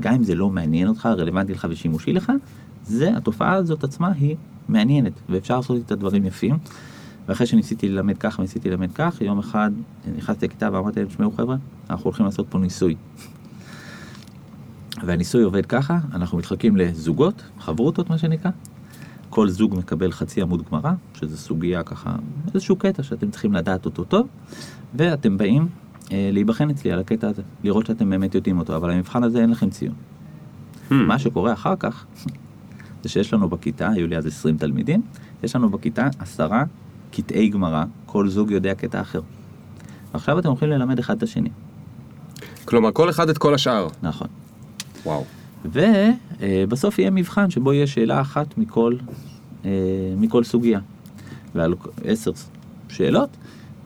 A: גם אם זה לא מעניין אותך, רלוונטי לך ושימושי לך, זה, התופעה הזאת עצמה היא מעניינת, ואפשר לעשות איתה דברים יפים. ואחרי שניסיתי ללמד כך וניסיתי ללמד כך, יום אחד נכנסתי לכיתה ואמרתי להם, תשמעו חבר'ה, אנחנו הולכים לעשות פה ניסוי. והניסוי עובד ככה, אנחנו מתחלקים לזוגות, חברותות מה שנקרא. כל זוג מקבל חצי עמוד גמרא, שזה סוגיה ככה, איזשהו קטע שאתם צריכים לדעת אותו טוב, ואתם באים אה, להיבחן אצלי על הקטע הזה, לראות שאתם באמת יודעים אותו, אבל המבחן הזה אין לכם ציון. Hmm. מה שקורה אחר כך, זה שיש לנו בכיתה, היו לי אז 20 תלמידים, יש לנו בכיתה עשרה קטעי גמרא, כל זוג יודע קטע אחר. עכשיו אתם הולכים ללמד אחד את השני.
B: כלומר, כל אחד את כל השאר.
A: נכון.
B: וואו.
A: ובסוף יהיה מבחן שבו יהיה שאלה אחת מכל, אה, מכל סוגיה. ועל עשר שאלות,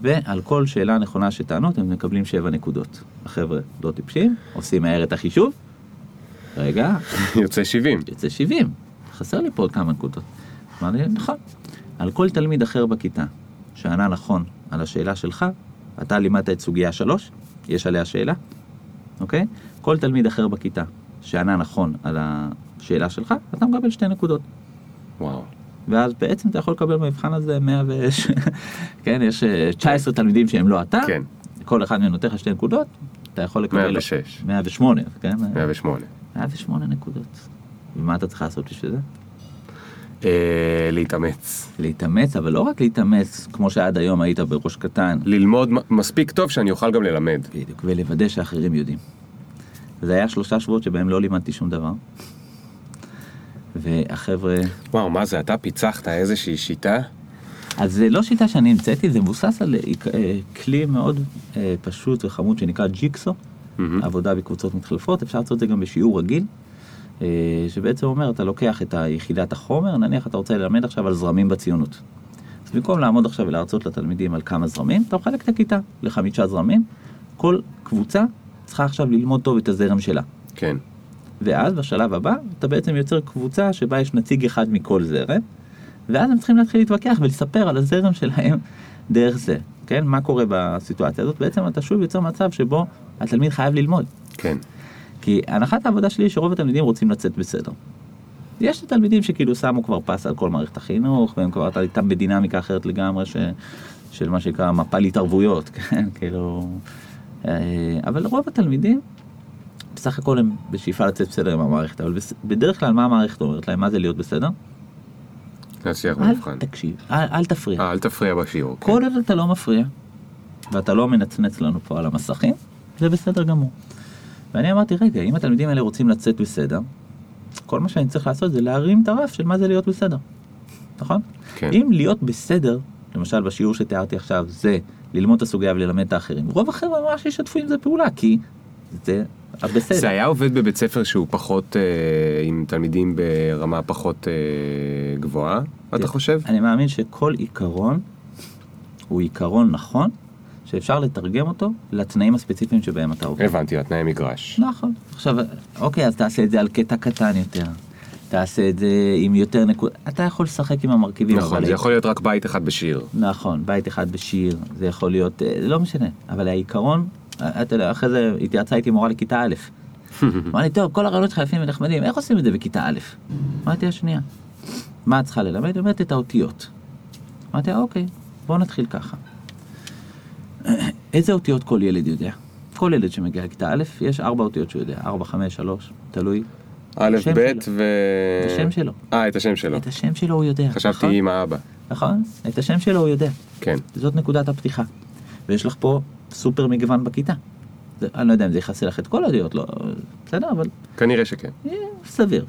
A: ועל כל שאלה נכונה שתענו אתם מקבלים שבע נקודות. החבר'ה לא טיפשים, עושים מהר את החישוב. רגע.
B: יוצא 70.
A: יוצא 70. חסר לי פה עוד כמה נקודות. אמרתי, נכון. על כל תלמיד אחר בכיתה שענה נכון על השאלה שלך, אתה לימדת את סוגיה 3, יש עליה שאלה, אוקיי? כל תלמיד אחר בכיתה שענה נכון על השאלה שלך, אתה מקבל שתי נקודות.
B: וואו.
A: ואז בעצם אתה יכול לקבל במבחן הזה 100 ו... כן, יש 19 אה, תלמידים שהם לא אתה,
B: כן.
A: כל אחד מהם נותן לך שתי נקודות, אתה יכול לקבל...
B: 106.
A: 108, כן?
B: 108.
A: 108 נקודות. ומה אתה צריך לעשות בשביל זה?
B: אה, להתאמץ.
A: להתאמץ, אבל לא רק להתאמץ, כמו שעד היום היית בראש קטן.
B: ללמוד מספיק טוב שאני אוכל גם ללמד.
A: בדיוק, ולוודא שאחרים יודעים. זה היה שלושה שבועות שבהם לא לימדתי שום דבר. והחבר'ה...
B: וואו, מה זה, אתה פיצחת איזושהי שיטה?
A: אז זה לא שיטה שאני המצאתי, זה מבוסס על אה, כלי מאוד אה, פשוט וחמוד שנקרא ג'יקסו, mm-hmm. עבודה בקבוצות מתחלפות, אפשר לעשות את זה גם בשיעור רגיל. אה, שבעצם אומר, אתה לוקח את היחידת החומר, נניח אתה רוצה ללמד עכשיו על זרמים בציונות. אז במקום לעמוד עכשיו ולהרצות לתלמידים על כמה זרמים, אתה מחלק את הכיתה לחמישה זרמים, כל קבוצה צריכה עכשיו ללמוד טוב את הזרם שלה.
B: כן.
A: ואז בשלב הבא, אתה בעצם יוצר קבוצה שבה יש נציג אחד מכל זרם, ואז הם צריכים להתחיל להתווכח ולספר על הזרם שלהם דרך זה. כן, מה קורה בסיטואציה הזאת? בעצם אתה שוב יוצר מצב שבו התלמיד חייב ללמוד.
B: כן.
A: כי הנחת העבודה שלי היא שרוב התלמידים רוצים לצאת בסדר. יש את התלמידים שכאילו שמו כבר פס על כל מערכת החינוך, והם כבר איתם בדינמיקה אחרת לגמרי ש, של מה שנקרא מפל התערבויות, כן, כאילו... אה, אבל רוב התלמידים, בסך הכל הם בשאיפה לצאת בסדר עם המערכת, אבל בדרך כלל מה המערכת אומרת להם? מה זה להיות בסדר?
B: להצליח
A: אל
B: במבחן.
A: תקשיב, אל, אל תפריע.
B: אה, אל תפריע בשיעור. כן.
A: כל עוד אתה לא מפריע, ואתה לא מנצנץ לנו פה על המסכים, זה בסדר גמור. ואני אמרתי, רגע, אם התלמידים האלה רוצים לצאת בסדר, כל מה שאני צריך לעשות זה להרים את הרף של מה זה להיות בסדר. נכון?
B: כן.
A: אם להיות בסדר, למשל בשיעור שתיארתי עכשיו, זה ללמוד את הסוגיה וללמד את האחרים, רוב החבר'ה ממש ישתפו עם זה פעולה, כי זה בסדר.
B: זה היה עובד בבית ספר שהוא פחות, אה, עם תלמידים ברמה פחות אה, גבוהה, אתה חושב?
A: אני מאמין שכל עיקרון הוא עיקרון נכון, שאפשר לתרגם אותו לתנאים הספציפיים שבהם אתה עובד.
B: הבנתי, התנאי מגרש.
A: נכון. עכשיו, אוקיי, אז תעשה את זה על קטע קטן יותר. תעשה את זה עם יותר נקוד... אתה יכול לשחק עם המרכיבים.
B: נכון,
A: אבל
B: זה יכול להיות רק בית אחד בשיר.
A: נכון, בית אחד בשיר, זה יכול להיות, אה, לא משנה, אבל העיקרון, אה, אתה יודע, אחרי זה התייעצה איתי מורה לכיתה א', אמרה לי, טוב, כל הרעיונות שלך יפים ונחמדים, איך עושים את זה בכיתה א'? אמרתי לה, שנייה, מה את צריכה ללמד? היא אומרת את האותיות. אמרתי אוקיי, בואו נתחיל ככה. איזה אותיות כל ילד יודע? כל ילד שמגיע לכיתה א', יש ארבע אותיות שהוא יודע, ארבע, חמש, שלוש, תלוי.
B: א', ב'. ו...
A: את השם שלו.
B: אה, את השם שלו.
A: את השם שלו הוא יודע.
B: חשבתי
A: נכון?
B: עם האבא.
A: נכון? את השם שלו הוא יודע.
B: כן.
A: זאת נקודת הפתיחה. ויש לך פה סופר מגוון בכיתה. זה, אני לא יודע אם זה יכסה לך את כל הדעות, לא, בסדר, אבל
B: כנראה שכן.
A: סביר.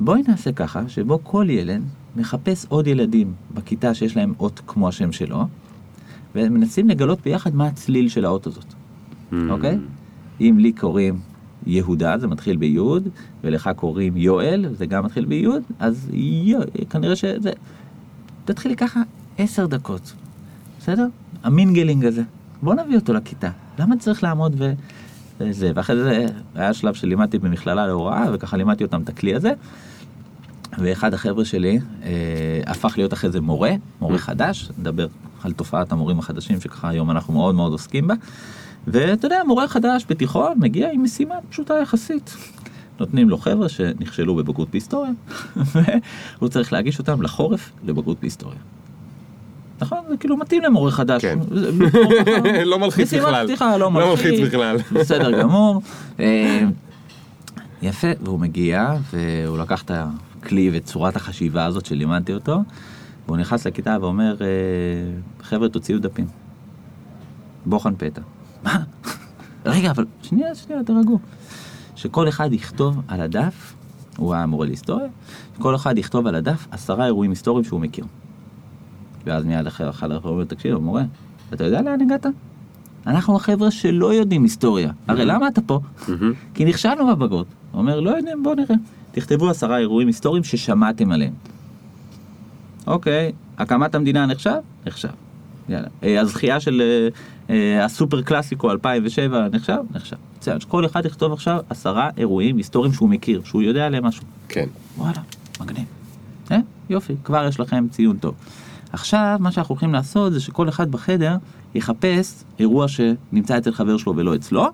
A: בואי נעשה ככה, שבו כל ילד מחפש עוד ילדים בכיתה שיש להם אות כמו השם שלו, ומנסים לגלות ביחד מה הצליל של האות הזאת,
B: Mm.
A: אוקיי? אם לי קוראים יהודה, זה מתחיל ביוד, ולך קוראים יואל, זה גם מתחיל ביוד, אז יו, כנראה שזה... תתחילי ככה עשר דקות, בסדר? המינגלינג הזה. בוא נביא אותו לכיתה. למה צריך לעמוד ו... וזה, ואחרי זה היה שלב שלימדתי במכללה להוראה, וככה לימדתי אותם את הכלי הזה. ואחד החבר'ה שלי אה, הפך להיות אחרי זה מורה, מורה חדש, נדבר על תופעת המורים החדשים שככה היום אנחנו מאוד מאוד עוסקים בה. ואתה יודע, מורה חדש בתיכון מגיע עם משימה פשוטה יחסית. נותנים לו חבר'ה שנכשלו בבגרות בהיסטוריה, והוא צריך להגיש אותם לחורף לבגרות בהיסטוריה. נכון? זה כאילו מתאים למורה חדש.
B: כן. לא מלחיץ בכלל.
A: פתיחה, לא
B: לא
A: מלחיץ.
B: מלחיץ בכלל.
A: בסדר גמור. אה, יפה, והוא מגיע, והוא לקח את הכלי ואת צורת החשיבה הזאת שלימדתי אותו, והוא נכנס לכיתה ואומר, אה, חבר'ה, תוציאו דפים. בוחן פתע. מה? רגע, אבל שנייה, שנייה, תרגעו. שכל אחד יכתוב על הדף, הוא היה מורה להיסטוריה, כל אחד יכתוב על הדף עשרה אירועים היסטוריים שהוא מכיר. ואז מיד אחר אחד אחר אומר, תקשיב, מורה, אתה יודע לאן הגעת? אנחנו החבר'ה שלא יודעים היסטוריה. הרי למה אתה פה?
B: מהמם.
A: כי נכשלנו בבגרות. הוא אומר, לא יודעים, בואו נראה. תכתבו עשרה אירועים היסטוריים ששמעתם עליהם. אוקיי, הקמת המדינה נחשב? נחשב. יאללה. אה, הזכייה של אה, אה, הסופר קלאסיקו 2007 נחשב? נחשב. בסדר, אז כל אחד יכתוב עכשיו עשרה אירועים היסטוריים שהוא מכיר, שהוא יודע עליהם משהו.
B: כן.
A: וואלה, מגניב. אה, יופי, כבר יש לכם ציון טוב. עכשיו, מה שאנחנו הולכים לעשות זה שכל אחד בחדר יחפש אירוע שנמצא אצל חבר שלו ולא אצלו,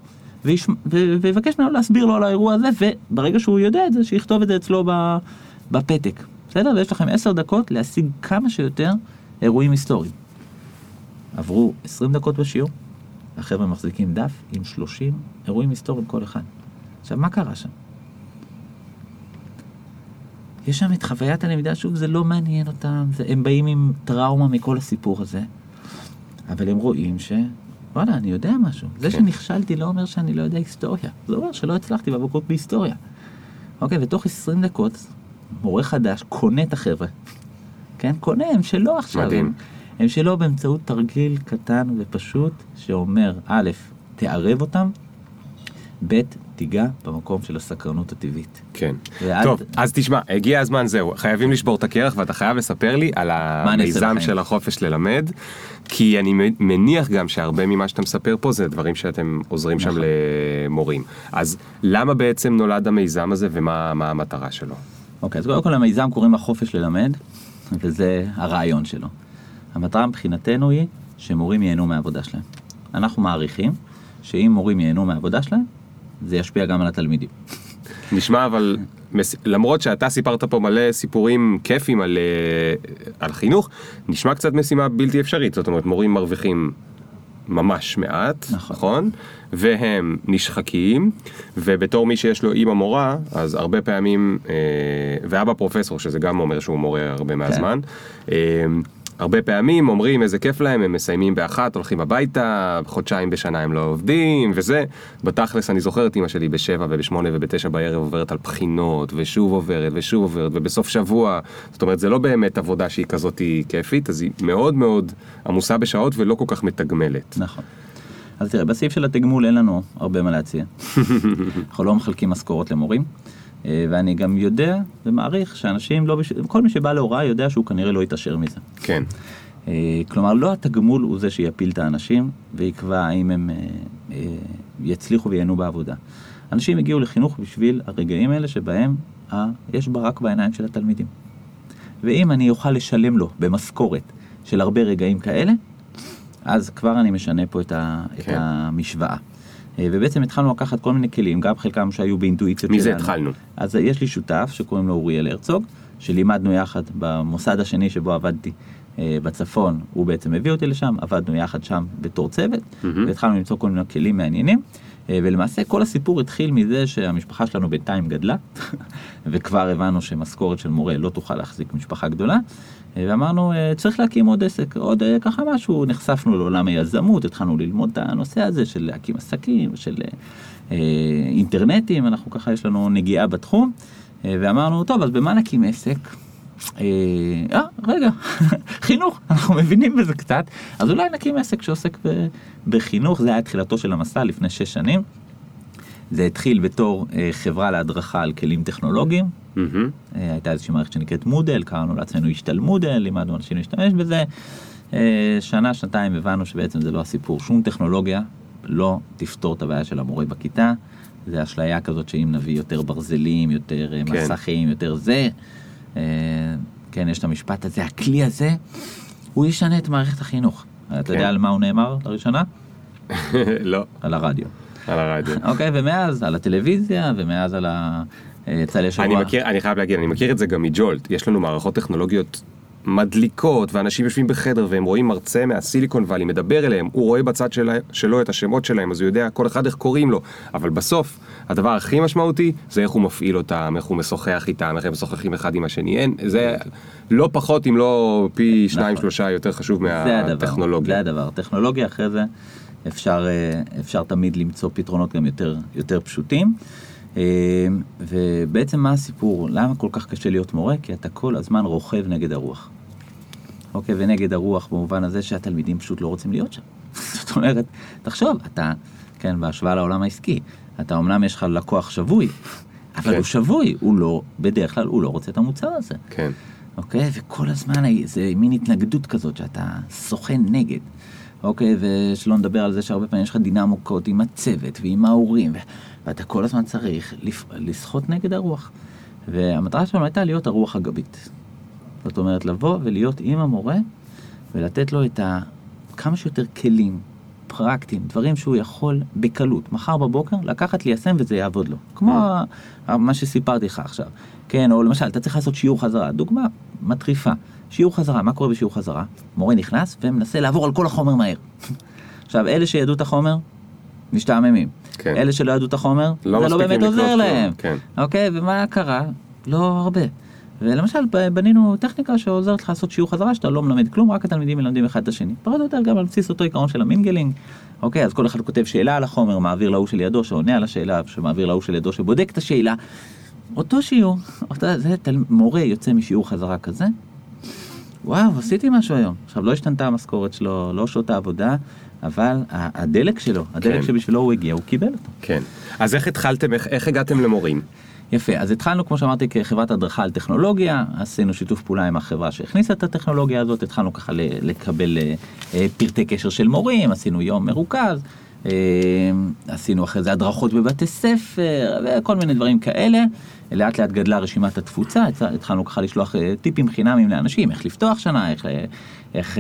A: ויש... ו... ויבקש ממנו להסביר לו על האירוע הזה, וברגע שהוא יודע את זה, שיכתוב את זה אצלו. בפתק. בסדר? ויש לכם עשר דקות להשיג כמה שיותר אירועים היסטוריים. עברו 20 דקות בשיעור, החבר'ה מחזיקים דף עם 30 אירועים היסטוריים כל אחד. עכשיו, מה קרה שם? יש שם את חוויית הלמידה, שוב, זה לא מעניין אותם, זה, הם באים עם טראומה מכל הסיפור הזה, אבל הם רואים ש... וואלה, אני יודע משהו. זה
B: כן.
A: שנכשלתי לא אומר שאני לא יודע היסטוריה. זה אומר שלא הצלחתי בבגרות בהיסטוריה. אוקיי, ותוך 20 דקות, מורה חדש קונה את החבר'ה. כן, קונה, הם שלו עכשיו.
B: מדהים.
A: הם, הם שלו באמצעות תרגיל קטן ופשוט, שאומר, א', תערב אותם, ב', תיגע במקום של הסקרנות הטבעית.
B: כן.
A: ואל-
B: טוב, אז תשמע, הגיע הזמן, זהו, חייבים לשבור את הקרח ואתה חייב לספר לי על המיזם? של החופש ללמד, כי אני מניח גם שהרבה ממה שאתה מספר פה זה דברים שאתם עוזרים שם
A: נכון.
B: למורים. אז למה בעצם נולד המיזם הזה ומה מה המטרה שלו?
A: אוקיי, אז קודם כל למיזם קוראים החופש ללמד, וזה הרעיון שלו. המטרה מבחינתנו היא שמורים ייהנו מהעבודה שלהם. אנחנו מעריכים שאם מורים ייהנו מהעבודה שלהם, זה ישפיע גם על התלמידים.
B: נשמע אבל, למרות שאתה סיפרת פה מלא סיפורים כיפים על, אה, על חינוך, נשמע קצת משימה בלתי אפשרית, זאת אומרת מורים מרוויחים ממש מעט,
A: נכון.
B: נכון? והם נשחקים, ובתור מי שיש לו אימא מורה, אז הרבה פעמים, אה, ואבא פרופסור, שזה גם אומר שהוא מורה הרבה מהזמן, אה, הרבה פעמים אומרים איזה כיף להם, הם מסיימים באחת, הולכים הביתה, חודשיים בשנה הם לא עובדים, וזה. בתכלס אני זוכר את אימא שלי בשבע ובשמונה ובתשע בערב עוברת על בחינות, ושוב עוברת ושוב עוברת, ובסוף שבוע, זאת אומרת זה לא באמת עבודה שהיא כזאת כיפית, אז היא מאוד מאוד עמוסה בשעות ולא כל כך מתגמלת.
A: נכון. אז תראה, בסעיף של התגמול אין לנו הרבה מה להציע. אנחנו לא מחלקים משכורות למורים, ואני גם יודע ומעריך שאנשים לא, בש... כל מי שבא להוראה יודע שהוא כנראה לא יתעשר מזה.
B: כן,
A: אה, כלומר, לא התגמול הוא זה שיפיל את האנשים ויקבע האם הם אה, אה, יצליחו וייהנו בעבודה. אנשים הגיעו לחינוך בשביל הרגעים האלה שבהם אה, יש ברק בעיניים של התלמידים. ואם אני אוכל לשלם לו במשכורת של הרבה רגעים כאלה, אז כבר אני משנה פה את, ה, את
B: כן.
A: המשוואה. אה, ובעצם התחלנו לקחת כל מיני כלים, גם חלקם שהיו באינטואיציות
B: מזה
A: שלנו.
B: התחלנו.
A: אז יש לי שותף שקוראים לו אוריאל הרצוג, שלימדנו יחד במוסד השני שבו עבדתי אה, בצפון, הוא בעצם הביא אותי לשם, עבדנו יחד שם בתור צוות,
B: מהמם.
A: והתחלנו למצוא כל מיני כלים מעניינים. אה, ולמעשה כל הסיפור התחיל מזה שהמשפחה שלנו בינתיים גדלה, וכבר הבנו שמשכורת של מורה לא תוכל להחזיק משפחה גדולה, אה, ואמרנו אה, צריך להקים עוד עסק, עוד אה, ככה משהו, נחשפנו לעולם היזמות, התחלנו ללמוד את הנושא הזה של להקים עסקים, של אה, אינטרנטים, אנחנו ככה יש לנו נגיעה בתחום, ואמרנו טוב אז במה נקים עסק? אה, רגע, חינוך, אנחנו מבינים בזה קצת, אז אולי נקים עסק שעוסק בחינוך, זה היה תחילתו של המסע לפני שש שנים. זה התחיל בתור חברה להדרכה על כלים טכנולוגיים, אה, הייתה איזושהי מערכת שנקראת מודל, קראנו לעצמנו השתל מודל, לימדנו אנשים להשתמש בזה. אה, שנה, שנתיים הבנו שבעצם זה לא הסיפור, שום טכנולוגיה לא תפתור את הבעיה של המורה בכיתה. זה אשליה כזאת שאם נביא יותר ברזלים, יותר אה,
B: כן.
A: מסכים, יותר זה, כן, יש את המשפט הזה, הכלי הזה, הוא ישנה את מערכת החינוך. אתה
B: כן.
A: יודע על מה הוא נאמר לראשונה?
B: לא,
A: על הרדיו.
B: על הרדיו.
A: אוקיי, ומאז על הטלוויזיה, ומאז על הצלי שבוע.
B: אני מכיר, אני חייב להגיד, אני מכיר את זה גם מג'ולט, יש לנו מערכות טכנולוגיות מדליקות, ואנשים יושבים בחדר והם רואים מרצה מהסיליקון וואלי מדבר אליהם, הוא רואה בצד שלה, שלו את השמות שלהם, אז הוא יודע כל אחד איך קוראים לו, אבל בסוף, הדבר הכי משמעותי זה איך הוא מפעיל אותם, איך הוא משוחח איתם, איך הם משוחחים אחד עם השני, אין, זה לא פחות אם לא פי שניים
A: נכון.
B: שלושה יותר חשוב מהטכנולוגיה.
A: זה הדבר. טכנולוגיה אחרי זה אפשר, אה, אפשר תמיד למצוא פתרונות גם יותר, יותר פשוטים. אה, ובעצם מה הסיפור? למה כל כך קשה להיות מורה? כי אתה כל הזמן רוכב נגד הרוח. אוקיי, ונגד הרוח במובן הזה שהתלמידים פשוט לא רוצים להיות שם. זאת אומרת, תחשוב, אתה, כן, בהשוואה לעולם העסקי, אתה אמנם יש לך לקוח שבוי, אבל
B: כן.
A: הוא שבוי, הוא לא, בדרך כלל הוא לא רוצה את המוצר הזה.
B: כן,
A: אוקיי? וכל הזמן זה מין התנגדות כזאת שאתה סוכן נגד. אוקיי? ושלא נדבר על זה שהרבה פעמים יש לך דינמיקות עם הצוות ועם ההורים, ו- ואתה כל הזמן צריך לשחות נגד הרוח. והמטרה שלנו הייתה להיות הרוח הגבית. זאת אומרת, לבוא ולהיות עם המורה ולתת לו את ה... כמה שיותר כלים פרקטיים, דברים שהוא יכול בקלות, מחר בבוקר, לקחת, ליישם וזה יעבוד לו. כמו ה- מה שסיפרתי לך עכשיו. כן, או למשל, אתה צריך לעשות שיעור חזרה. דוגמה מטריפה. שיעור חזרה, מה קורה בשיעור חזרה? מורה נכנס ומנסה לעבור על כל החומר מהר. עכשיו, אלה שידעו את החומר, משתעממים.
B: כן.
A: אלה שלא ידעו את החומר,
B: לא
A: זה לא באמת עוזר להם.
B: כן.
A: אוקיי, ומה קרה? לא הרבה. ולמשל, בנינו טכניקה שעוזרת לך לעשות שיעור חזרה, שאתה לא מלמד כלום, רק התלמידים מלמדים אחד את השני. פחות או יותר גם על בסיס אותו עיקרון של המינגלינג. אוקיי, אז כל אחד כותב שאלה על החומר, מעביר להוא שלידו, שעונה על השאלה, שמעביר להוא שלידו, שבודק את השאלה. אותו שיעור, אותה, זה תל... מורה יוצא משיעור חזרה כזה, וואו, עשיתי משהו היום. עכשיו, לא השתנתה המשכורת שלו, לא שעות העבודה, אבל הדלק שלו, הדלק
B: כן.
A: שבשבילו הוא הגיע, הוא קיבל אותו.
B: כן. אז איך התחלתם, איך, איך הגעתם למורים?
A: יפה, אז התחלנו, כמו שאמרתי, כחברת הדרכה על טכנולוגיה, עשינו שיתוף פעולה עם החברה שהכניסה את הטכנולוגיה הזאת, התחלנו ככה לקבל אה, אה, פרטי קשר של מורים, עשינו יום מרוכז, אה, עשינו אחרי זה הדרכות בבתי ספר, וכל מיני דברים כאלה. לאט לאט גדלה רשימת התפוצה, התחלנו ככה לשלוח טיפים חינמים לאנשים, איך לפתוח שנה, איך, איך,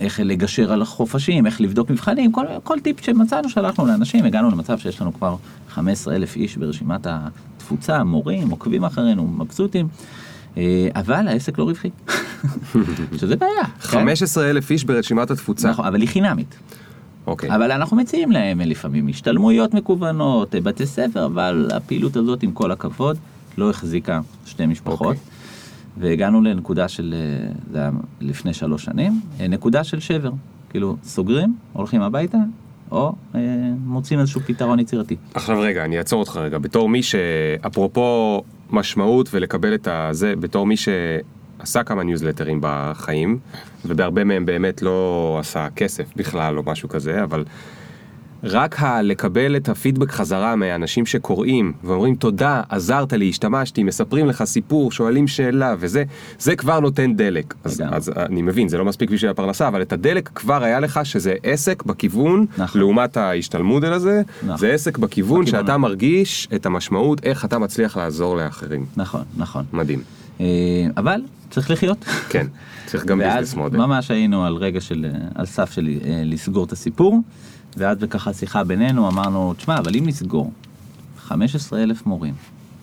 A: איך לגשר על החופשים, איך לבדוק מבחנים, כל, כל טיפ שמצאנו שלחנו לאנשים, הגענו למצב שיש לנו כבר 15 אלף איש ברשימת התפוצה, מורים, עוקבים אחרינו, מבסוטים, אה, אבל העסק לא רווחי. שזה בעיה. כן?
B: 15 אלף איש ברשימת התפוצה.
A: נכון, אבל היא חינמית.
B: אוקיי.
A: אבל אנחנו מציעים להם לפעמים השתלמויות מקוונות, בתי ספר, אבל הפעילות הזאת, עם כל הכבוד, לא החזיקה שתי משפחות.
B: אוקיי.
A: והגענו לנקודה של, אה, זה היה לפני שלוש שנים, אה, נקודה של שבר. כאילו, סוגרים, הולכים הביתה, או אה, מוצאים איזשהו פתרון יצירתי.
B: עכשיו רגע, אני אעצור אותך רגע. בתור מי שאפרופו משמעות ולקבל את הזה, בתור מי שעשה כמה ניוזלטרים בחיים, ובהרבה מהם באמת לא עשה כסף בכלל או משהו כזה, אבל רק ה- לקבל את הפידבק חזרה מהאנשים שקוראים ואומרים תודה, עזרת לי, השתמשתי, מספרים לך סיפור, שואלים שאלה וזה, זה כבר נותן דלק. אז. אז אני מבין, זה לא מספיק בשביל הפרנסה, אבל את הדלק כבר היה לך שזה עסק בכיוון,
A: נכון.
B: לעומת ההשתלמודל הזה,
A: נכון.
B: זה עסק בכיוון
A: בכיוון.
B: שאתה מרגיש את המשמעות, איך אתה מצליח לעזור לאחרים.
A: נכון, נכון.
B: מדהים.
A: אה, אבל צריך לחיות.
B: כן, צריך גם ביזנס מודל.
A: ממש היינו על רגע של, אה, על סף של אה, לסגור את הסיפור, ואז בככה שיחה בינינו אמרנו, תשמע, אבל אם נסגור 15 אלף מורים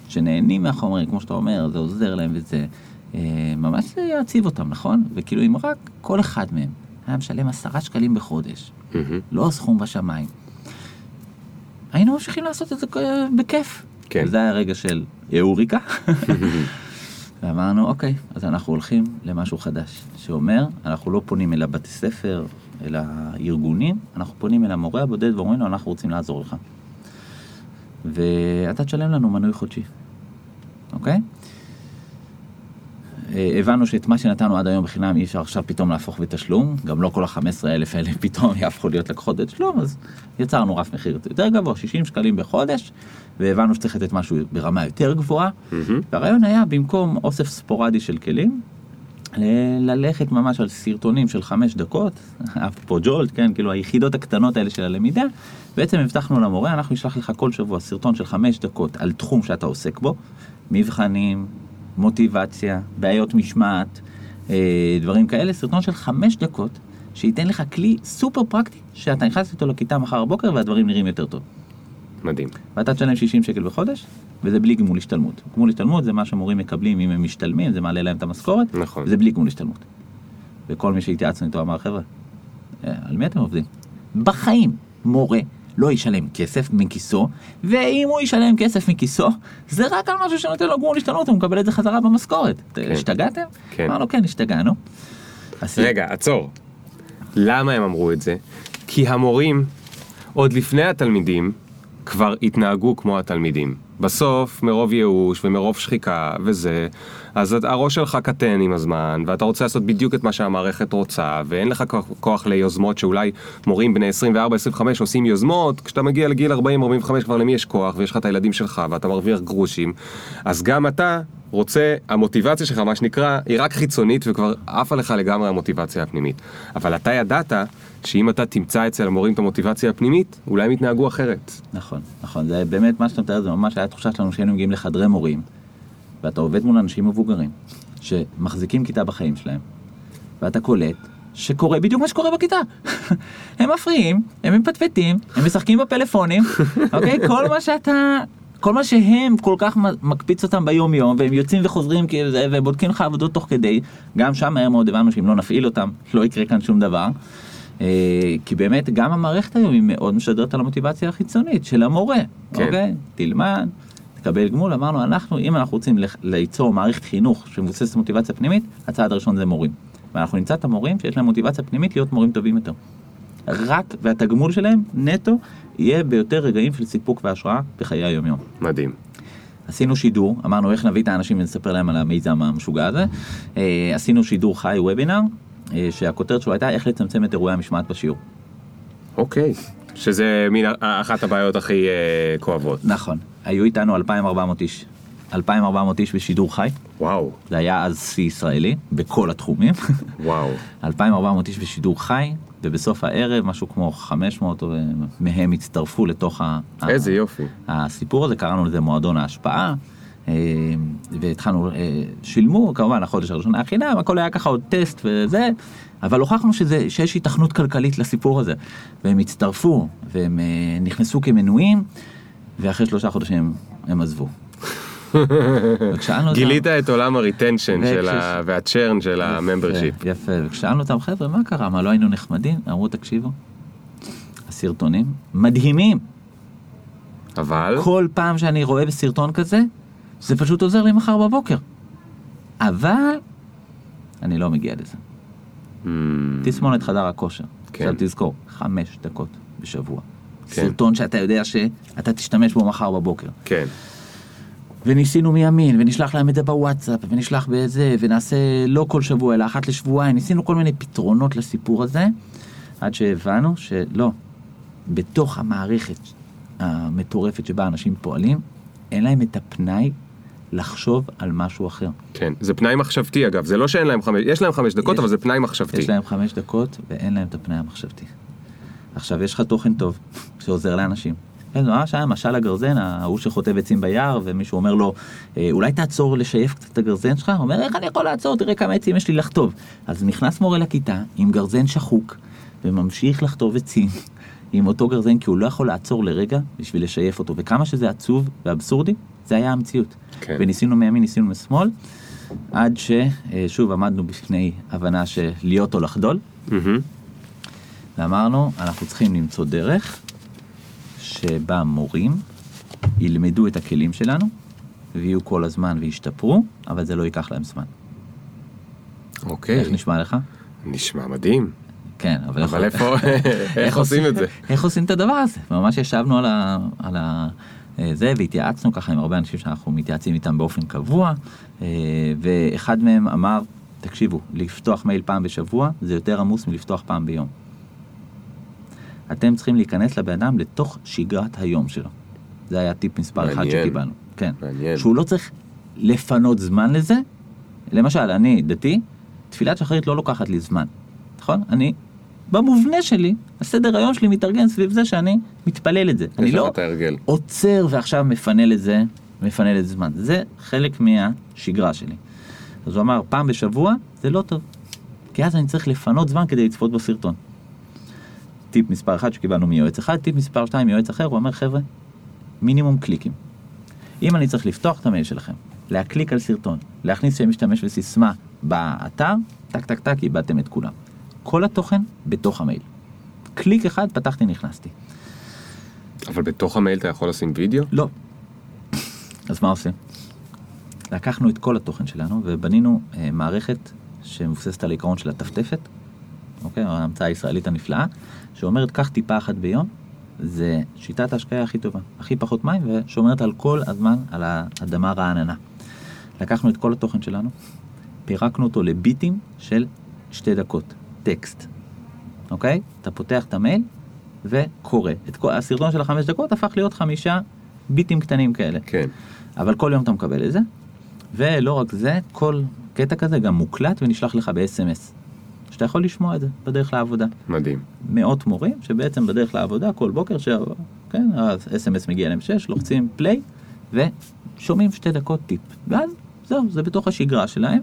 A: שנהנים מהחומרים, כמו שאתה אומר, זה עוזר להם וזה, אה, ממש זה יעציב אותם, נכון? וכאילו אם רק כל אחד מהם היה משלם עשרה שקלים בחודש,
B: מהמם.
A: לא סכום בשמיים, היינו ממשיכים לעשות את זה אה, בכיף.
B: כן.
A: וזה היה רגע של אהוריקה. ואמרנו, אוקיי, אז אנחנו הולכים למשהו חדש, שאומר, אנחנו לא פונים אל הבתי ספר, אל הארגונים, אנחנו פונים אל המורה הבודד ואומרים לו, אנחנו רוצים לעזור לך. ואתה תשלם לנו מנוי חודשי, אוקיי? אה, הבנו שאת מה שנתנו עד היום בחינם אי אפשר עכשיו פתאום להפוך בתשלום, גם לא כל ה-15 אלף האלה פתאום יהפכו להיות לקוחות בתשלום, אז יצרנו רף מחיר יותר גבוה, 60 שקלים בחודש, והבנו שצריך לתת משהו ברמה יותר גבוהה,
B: מהמם.
A: והרעיון היה במקום אוסף ספורדי של כלים, ללכת ממש על סרטונים של חמש דקות, אפרופו ג'ולט, כן, כאילו היחידות הקטנות האלה של הלמידה, בעצם הבטחנו למורה, אנחנו נשלח לך כל שבוע סרטון של חמש דקות על תחום שאתה עוסק בו, מבחנים, מוטיבציה, בעיות משמעת, אה, דברים כאלה, סרטון של חמש דקות, שייתן לך כלי סופר פרקטי, שאתה נכנס איתו לכיתה מחר בבוקר והדברים נראים יותר טוב.
B: מדהים.
A: ואתה תשלם 60 שקל בחודש, וזה בלי גמול השתלמות. גמול השתלמות זה מה שמורים מקבלים אם הם משתלמים, זה מעלה להם את המשכורת,
B: נכון.
A: זה בלי גמול השתלמות. וכל מי שהתייעצנו איתו אמר, חבר'ה, אה, על מי אתם עובדים? בחיים מורה לא ישלם כסף מכיסו, ואם הוא ישלם כסף מכיסו, זה רק על משהו שנותן לו גמול השתלמות, הוא מקבל את זה חזרה במשכורת.
B: כן.
A: השתגעתם?
B: כן.
A: אמרנו, כן, השתגענו.
B: רגע, עצור. למה הם אמרו את זה? כי המורים, עוד לפני התלמידים, כבר התנהגו כמו התלמידים. בסוף, מרוב ייאוש ומרוב שחיקה וזה, אז הראש שלך קטן עם הזמן, ואתה רוצה לעשות בדיוק את מה שהמערכת רוצה, ואין לך כוח- ליוזמות שאולי מורים בני 24-25 עושים יוזמות, כשאתה מגיע לגיל 40-45 כבר למי יש כוח, ויש לך את הילדים שלך, ואתה מרוויח גרושים, אז גם אתה רוצה, המוטיבציה שלך, מה שנקרא, היא רק חיצונית וכבר עפה לך לגמרי המוטיבציה הפנימית. אבל אתה ידעת שאם אתה תמצא אצל המורים את המוטיבציה הפנימית, אולי הם יתנהגו אחרת.
A: נכון, נכון, זה באמת מה שאתה מתאר, זה ממש היה תחושה שלנו שהיינו מגיעים לחדרי מורים, ואתה עובד מול אנשים מבוגרים, שמחזיקים כיתה בחיים שלהם, ואתה קולט שקורה בדיוק מה שקורה בכיתה. הם מפריעים, הם מפטפטים, הם משחקים בפלאפונים, אוקיי? כל מה שאתה... כל מה שהם כל כך מקפיץ אותם ביום יום והם יוצאים וחוזרים כאילו זה והם בודקים לך עבודות תוך כדי גם שם מהר מאוד הבנו שאם לא נפעיל אותם לא יקרה כאן שום דבר אה, כי באמת גם המערכת היום היא מאוד משדרת על המוטיבציה החיצונית של המורה,
B: כן.
A: אוקיי? תלמד, תקבל גמול, אמרנו אנחנו אם אנחנו רוצים ליצור מערכת חינוך שמבוססת מוטיבציה פנימית, הצעד הראשון זה מורים. ואנחנו נמצא את המורים שיש להם מוטיבציה פנימית להיות מורים טובים יותר. רק והתגמול שלהם נטו יהיה ביותר רגעים של סיפוק והשראה בחיי היום יום.
B: מדהים.
A: עשינו שידור, אמרנו איך נביא את האנשים ונספר להם על המיזם המשוגע הזה. אה, עשינו שידור חי וובינר, אה, שהכותרת שלו הייתה איך לצמצם את אירועי המשמעת בשיעור.
B: אוקיי. שזה מין אחת הבעיות הכי אה, כואבות.
A: נכון, היו איתנו 2,400 איש. 2,400 איש בשידור חי,
B: וואו,
A: זה היה אז שיא ישראלי, בכל התחומים.
B: וואו.
A: 2,400 איש בשידור חי, ובסוף הערב משהו כמו 500 אה, מהם הצטרפו לתוך ה...
B: איזה יופי.
A: הסיפור הזה, קראנו לזה מועדון ההשפעה, אה, והתחלנו, אה, שילמו, כמובן החודש הראשון היה חינם, הכל היה ככה עוד טסט וזה, אבל הוכחנו שזה, שיש היתכנות כלכלית לסיפור הזה, והם הצטרפו, והם נכנסו כמנויים, ואחרי שלושה חודשים הם עזבו. וכשאלנו אותם-
B: גילית את עולם ה-retention
A: וה-churn
B: של ה-membership.
A: יפה, וכשאלנו אותם, חבר'ה, מה קרה? מה, לא היינו נחמדים? אמרו, תקשיבו, הסרטונים מדהימים.
B: אבל,
A: כל פעם שאני רואה בסרטון כזה, זה פשוט עוזר לי מחר בבוקר. אבל, אני לא מגיע לזה.
B: Hmm,
A: תסמונת חדר הכושר.
B: כן.
A: עכשיו תזכור, חמש דקות בשבוע.
B: כן.
A: סרטון שאתה יודע שאתה תשתמש בו מחר בבוקר.
B: כן,
A: וניסינו מימין, ונשלח להם את זה בוואטסאפ, ונשלח בזה, ונעשה לא כל שבוע, אלא אחת לשבועיים. ניסינו כל מיני פתרונות לסיפור הזה, עד שהבנו שלא, בתוך המערכת המטורפת שבה אנשים פועלים, אין להם את הפנאי לחשוב על משהו אחר.
B: כן. זה פנאי מחשבתי אגב, זה לא שאין להם חמש, יש להם חמש דקות,
A: יש-
B: אבל זה פנאי מחשבתי.
A: יש להם חמש דקות ואין להם את הפנאי המחשבתי. עכשיו, יש לך תוכן טוב שעוזר לאנשים. כן, זה ממש היה משל הגרזן, ההוא שחוטב עצים ביער, ומישהו אומר לו, "אה, אולי תעצור לשייף קצת את הגרזן שלך? הוא אומר, איך אני יכול לעצור? תראה כמה עצים יש לי לחטוב. אז נכנס מורה לכיתה עם גרזן שחוק, וממשיך לחטוב עצים עם אותו גרזן, כי הוא לא יכול לעצור לרגע בשביל לשייף אותו. וכמה שזה עצוב ואבסורדי, זה היה המציאות.
B: כן.
A: וניסינו מימין, ניסינו משמאל, עד ששוב עמדנו בפני הבנה של להיות או לחדול,
B: מהמם.
A: ואמרנו, אנחנו צריכים למצוא דרך שבה מורים ילמדו את הכלים שלנו, ויהיו כל הזמן וישתפרו, אבל זה לא ייקח להם זמן.
B: אוקיי,
A: איך נשמע לך?
B: נשמע מדהים.
A: כן, אבל,
B: אבל איפה, איך עושים את זה?
A: איך עושים את הדבר הזה? ממש ישבנו על ה... על ה... אה, זה והתייעצנו ככה עם הרבה אנשים שאנחנו מתייעצים איתם באופן קבוע אה, ואחד מהם אמר תקשיבו לפתוח מייל פעם בשבוע זה יותר עמוס מלפתוח פעם ביום. אתם צריכים להיכנס לבן אדם לתוך שגרת היום שלו. זה היה טיפ מספר אחד
B: מעניין.
A: שקיבלנו. כן.
B: מעניין.
A: שהוא לא צריך לפנות זמן לזה. למשל, אני דתי, תפילת שחרית לא לוקחת לי זמן, נכון? אני, במובנה שלי, הסדר היום שלי מתארגן סביב זה שאני מתפלל את זה. אני לא. עוצר ועכשיו מפנה לזה, מפנה לזה זמן. זה חלק מהשגרה שלי. אז הוא אמר, פעם בשבוע זה לא טוב. כי אז אני צריך לפנות זמן כדי לצפות בסרטון. טיפ מספר אחד שקיבלנו מיועץ אחד, טיפ מספר שתיים מיועץ אחר, הוא אומר, חבר'ה, מינימום קליקים. אם אני צריך לפתוח את המייל שלכם, להקליק על סרטון, להכניס שם משתמש וסיסמה באתר, טק טק טק, איבדתם את כולם. כל התוכן בתוך המייל. קליק אחד, פתחתי, נכנסתי.
B: אבל בתוך המייל אתה יכול לשים וידאו?
A: לא. אז מה עושים? לקחנו את כל התוכן שלנו ובנינו אה, מערכת שמבוססת על העיקרון של הטפטפת, אוקיי? ההמצאה הישראלית הנפלאה, שאומרת קח טיפה אחת ביום, זה שיטת ההשקיה הכי טובה, הכי פחות מים ושומרת על כל הזמן על האדמה רעננה. לקחנו את כל התוכן שלנו, פירקנו אותו לביטים של שתי דקות, טקסט, אוקיי? אתה פותח את המייל וקורא. את כל, הסרטון של החמש דקות הפך להיות חמישה ביטים קטנים כאלה.
B: כן.
A: אבל כל יום אתה מקבל את זה, ולא רק זה, כל קטע כזה גם מוקלט ונשלח לך ב-SMS. שאתה יכול לשמוע את זה בדרך לעבודה.
B: מדהים.
A: מאות מורים שבעצם בדרך לעבודה כל בוקר, ש... כן, ה-SMS מגיע להם 6, לוחצים פליי ושומעים שתי דקות טיפ. ואז זהו, זה בתוך השגרה שלהם.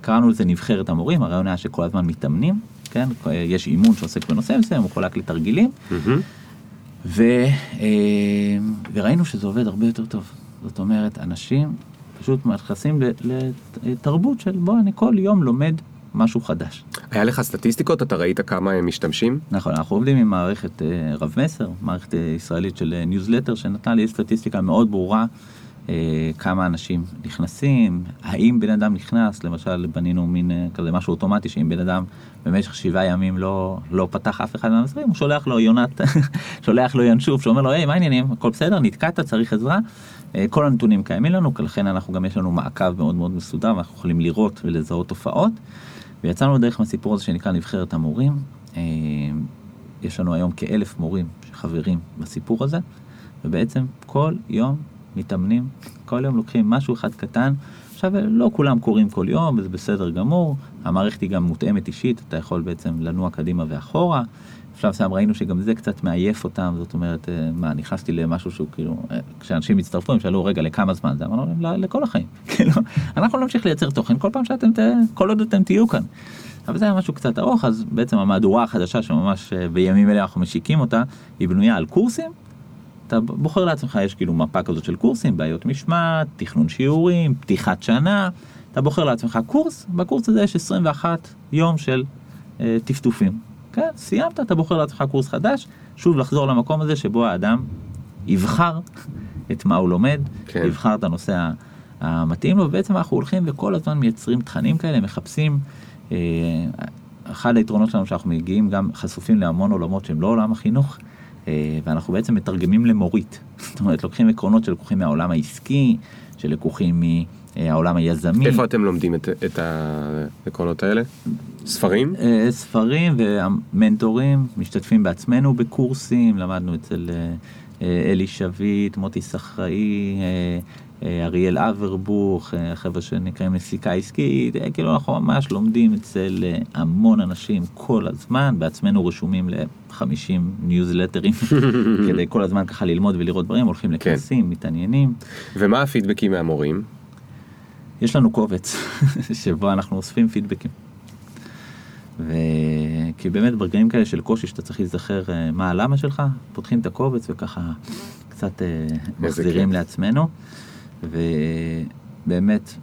A: קראנו לזה נבחרת המורים, הרעיון היה שכל הזמן מתאמנים, כן, יש אימון שעוסק בנושא מסוים, הוא חולק לתרגילים. ו, אה, וראינו שזה עובד הרבה יותר טוב. זאת אומרת, אנשים פשוט נכנסים ל- לתרבות של בוא, אני כל יום לומד משהו חדש.
B: היה לך סטטיסטיקות? אתה ראית כמה הם משתמשים?
A: נכון, אנחנו עובדים עם מערכת אה, רב מסר, מערכת אה, ישראלית של אה, ניוזלטר, שנתנה לי סטטיסטיקה מאוד ברורה, אה, כמה אנשים נכנסים, האם בן אדם נכנס, למשל בנינו מין אה, כזה משהו אוטומטי, שאם בן אדם במשך שבעה ימים לא, לא פתח אף אחד מהמסרים, הוא שולח לו יונת, שולח לו ינשוף, שאומר לו, היי, מה העניינים, הכל בסדר, נתקעת, צריך עזרה. אה, כל הנתונים קיימים לנו, לכן אנחנו גם יש לנו מעקב מאוד מאוד מסודר, ואנחנו יכולים לראות ולזהות תופעות. ויצאנו דרך מהסיפור הזה שנקרא נבחרת המורים. אה, יש לנו היום כאלף מורים שחברים בסיפור הזה, ובעצם כל יום מתאמנים, כל יום לוקחים משהו אחד קטן. עכשיו, לא כולם קוראים כל יום, וזה בסדר גמור. המערכת היא גם מותאמת אישית, אתה יכול בעצם לנוע קדימה ואחורה. בשלב מסוים ראינו שגם זה קצת מעייף אותם, זאת אומרת, אה, מה, נכנסתי למשהו שהוא כאילו, אה, כשאנשים הצטרפו, הם שאלו, רגע, לכמה זמן זה? אמרנו להם, "ל- לכל החיים. כאילו, אנחנו נמשיך לייצר תוכן כל פעם שאתם. כל עוד אתם תהיו כאן. אבל זה היה משהו קצת ארוך, אז בעצם המהדורה החדשה, שממש אה, בימים אלה אנחנו משיקים אותה, היא בנויה על קורסים. אתה בוחר לעצמך, יש כאילו מפה כזאת של קורסים, בעיות משמעת, תכנון שיעורים, פתיחת שנה, אתה בוחר לעצמך קורס, בקורס הזה יש 21 יום של אה, טפטופים. כן, סיימת, אתה בוחר לעצמך קורס חדש, שוב לחזור למקום הזה שבו האדם יבחר את מה הוא לומד,
B: כן.
A: יבחר את הנושא המתאים לו, ובעצם אנחנו הולכים וכל הזמן מייצרים תכנים כאלה, מחפשים. אה, אחד היתרונות שלנו שאנחנו מגיעים גם חשופים להמון עולמות שהם לא עולם החינוך, אה, ואנחנו בעצם מתרגמים למורית. זאת אומרת, לוקחים עקרונות שלקוחים מהעולם העסקי, שלקוחים מהעולם היזמי.
B: איפה אתם לומדים את, את העקרונות האלה? ספרים?
A: אה, ספרים והמנטורים, משתתפים בעצמנו בקורסים, למדנו אצל אה, אה, אלי שביט, מוטי סחראי, אה, אה, אריאל אברבוך, אה, החבר'ה שנקראים נסיקה עסקית, אה, כאילו אנחנו ממש לומדים אצל אה, המון אנשים כל הזמן, בעצמנו רשומים ל-50 ניוזלטרים, כדי כל הזמן ככה ללמוד ולראות דברים, הולכים לכנסים, מתעניינים.
B: ומה הפידבקים מהמורים?
A: יש לנו קובץ שבו אנחנו אוספים פידבקים. וכי באמת ברגעים כאלה של קושי שאתה צריך להיזכר אה, מה הלמה שלך, פותחים את הקובץ וככה קצת אה, מחזירים
B: כיף.
A: לעצמנו. ובאמת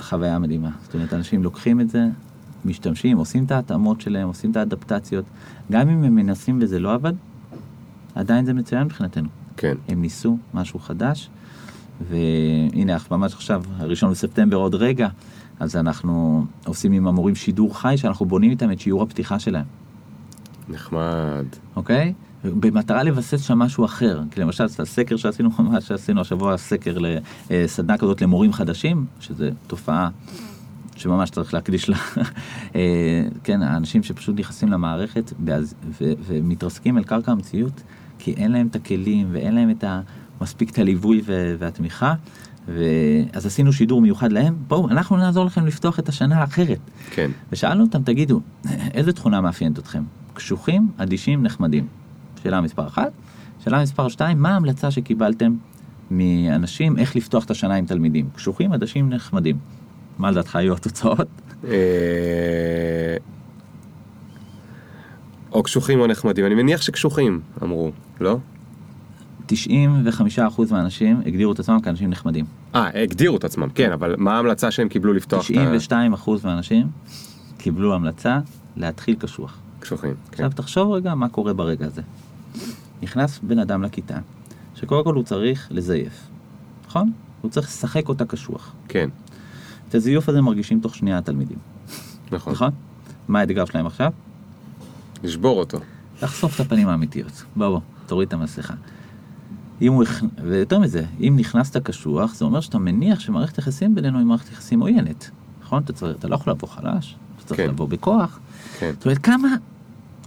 A: חוויה מדהימה. זאת אומרת, אנשים לוקחים את זה, משתמשים, עושים את ההתאמות שלהם, עושים את האדפטציות. גם אם הם מנסים וזה לא עבד, עדיין זה מצוין מבחינתנו.
B: כן.
A: הם ניסו משהו חדש, והנה ממש עכשיו, הראשון בספטמבר עוד רגע, אז אנחנו עושים עם המורים שידור חי שאנחנו בונים איתם את שיעור הפתיחה שלהם,
B: נחמד.
A: אוקיי? במטרה לבסס שם משהו אחר, כי למשל הסקר שעשינו ממש שעשינו השבוע סקר לסדנה כזאת למורים חדשים, שזה תופעה שממש צריך להקדיש לה, אה, כן, האנשים שפשוט נכנסים למערכת ומתרסקים אל קרקע המציאות, כי אין להם את הכלים ואין להם את ה... מספיק את הליווי ו- והתמיכה. ואז עשינו שידור מיוחד להם, בואו, אנחנו נעזור לכם לפתוח את השנה האחרת.
B: כן.
A: ושאלנו אותם, תגידו, איזה תכונה מאפיינת אתכם? קשוחים, אדישים, נחמדים. שאלה מספר אחת. שאלה מספר שתיים, מה ההמלצה שקיבלתם מאנשים איך לפתוח את השנה עם תלמידים? קשוחים, אדישים, נחמדים. מה לדעתך היו התוצאות?
B: אה, או קשוחים או נחמדים. אני מניח שקשוחים, אמרו, לא?
A: 95% מהאנשים הגדירו את עצמם כאנשים נחמדים.
B: אה, הגדירו את עצמם, כן, אבל מה ההמלצה שהם קיבלו לפתוח את ה...
A: 92% מהאנשים קיבלו המלצה להתחיל קשוח.
B: קשוחים, כן.
A: עכשיו תחשוב רגע מה קורה ברגע הזה. נכנס בן אדם לכיתה, שקודם כל הוא צריך לזייף, נכון? הוא צריך לשחק אותה קשוח.
B: כן,
A: את הזיוף הזה מרגישים תוך שנייה התלמידים,
B: נכון.
A: נכון? מה האתגר שלהם עכשיו?
B: לשבור אותו.
A: לחשוף את הפנים האמיתיות. בוא בוא, תוריד את המסכה. אם הוא, ויותר מזה, אם נכנסת קשוח, זה אומר שאתה מניח שמערכת יחסים בינינו היא מערכת יחסים עוינת. נכון? אתה, צריך, אתה לא יכול לבוא חלש, אתה צריך
B: כן.
A: לבוא בכוח.
B: כן.
A: זאת אומרת, כמה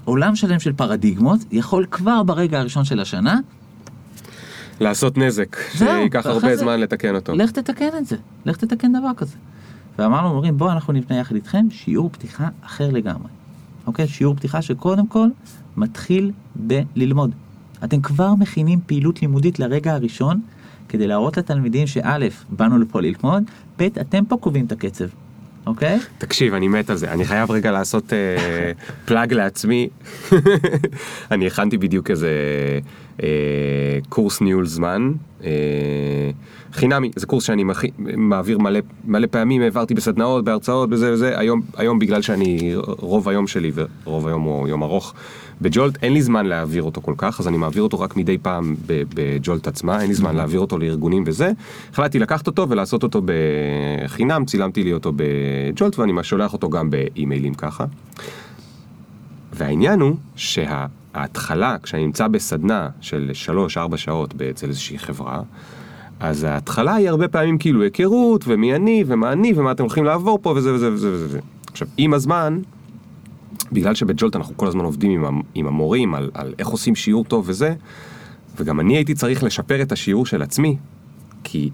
A: עולם שלם של פרדיגמות יכול כבר ברגע הראשון של השנה,
B: לעשות נזק, שייקח הרבה
A: זה-
B: זמן לתקן אותו.
A: לך תתקן את זה, לך תתקן דבר כזה. ואמרנו, אומרים, בואו אנחנו נבנה יחד איתכם שיעור פתיחה אחר לגמרי. אוקיי? שיעור פתיחה שקודם כל מתחיל בללמוד. אתם כבר מכינים פעילות לימודית לרגע הראשון, כדי להראות לתלמידים שא', באנו לפה ללמוד, ב', אתם פה קובעים את הקצב. אוקיי?
B: תקשיב, אני מת על זה. אני חייב רגע לעשות אה, פלאג לעצמי. אני הכנתי בדיוק איזה קורס ניהול זמן. אה, חינמי, זה קורס שאני מעביר מלא, מלא פעמים, העברתי בסדנאות, בהרצאות, בזה וזה. היום, היום בגלל שאני, רוב היום שלי, ורוב היום הוא יום ארוך, בג'ולט, אין לי זמן להעביר אותו כל כך, אז אני מעביר אותו רק מדי פעם בג'ולט עצמה, אין לי זמן להעביר אותו לארגונים וזה. החלטתי לקחת אותו ולעשות אותו בחינם, צילמתי לי אותו בג'ולט ואני שולח אותו גם באימיילים ככה. והעניין הוא שההתחלה, כשאני נמצא בסדנה של 3-4 שעות אצל איזושהי חברה, אז ההתחלה היא הרבה פעמים כאילו היכרות, ומי אני, ומה אני, ומה אתם הולכים לעבור פה, וזה וזה וזה וזה. עכשיו, עם הזמן, בגלל שבג'ולט אנחנו כל הזמן עובדים עם, המ- עם המורים על, על איך עושים שיעור טוב וזה, וגם אני הייתי צריך לשפר את השיעור של עצמי, כי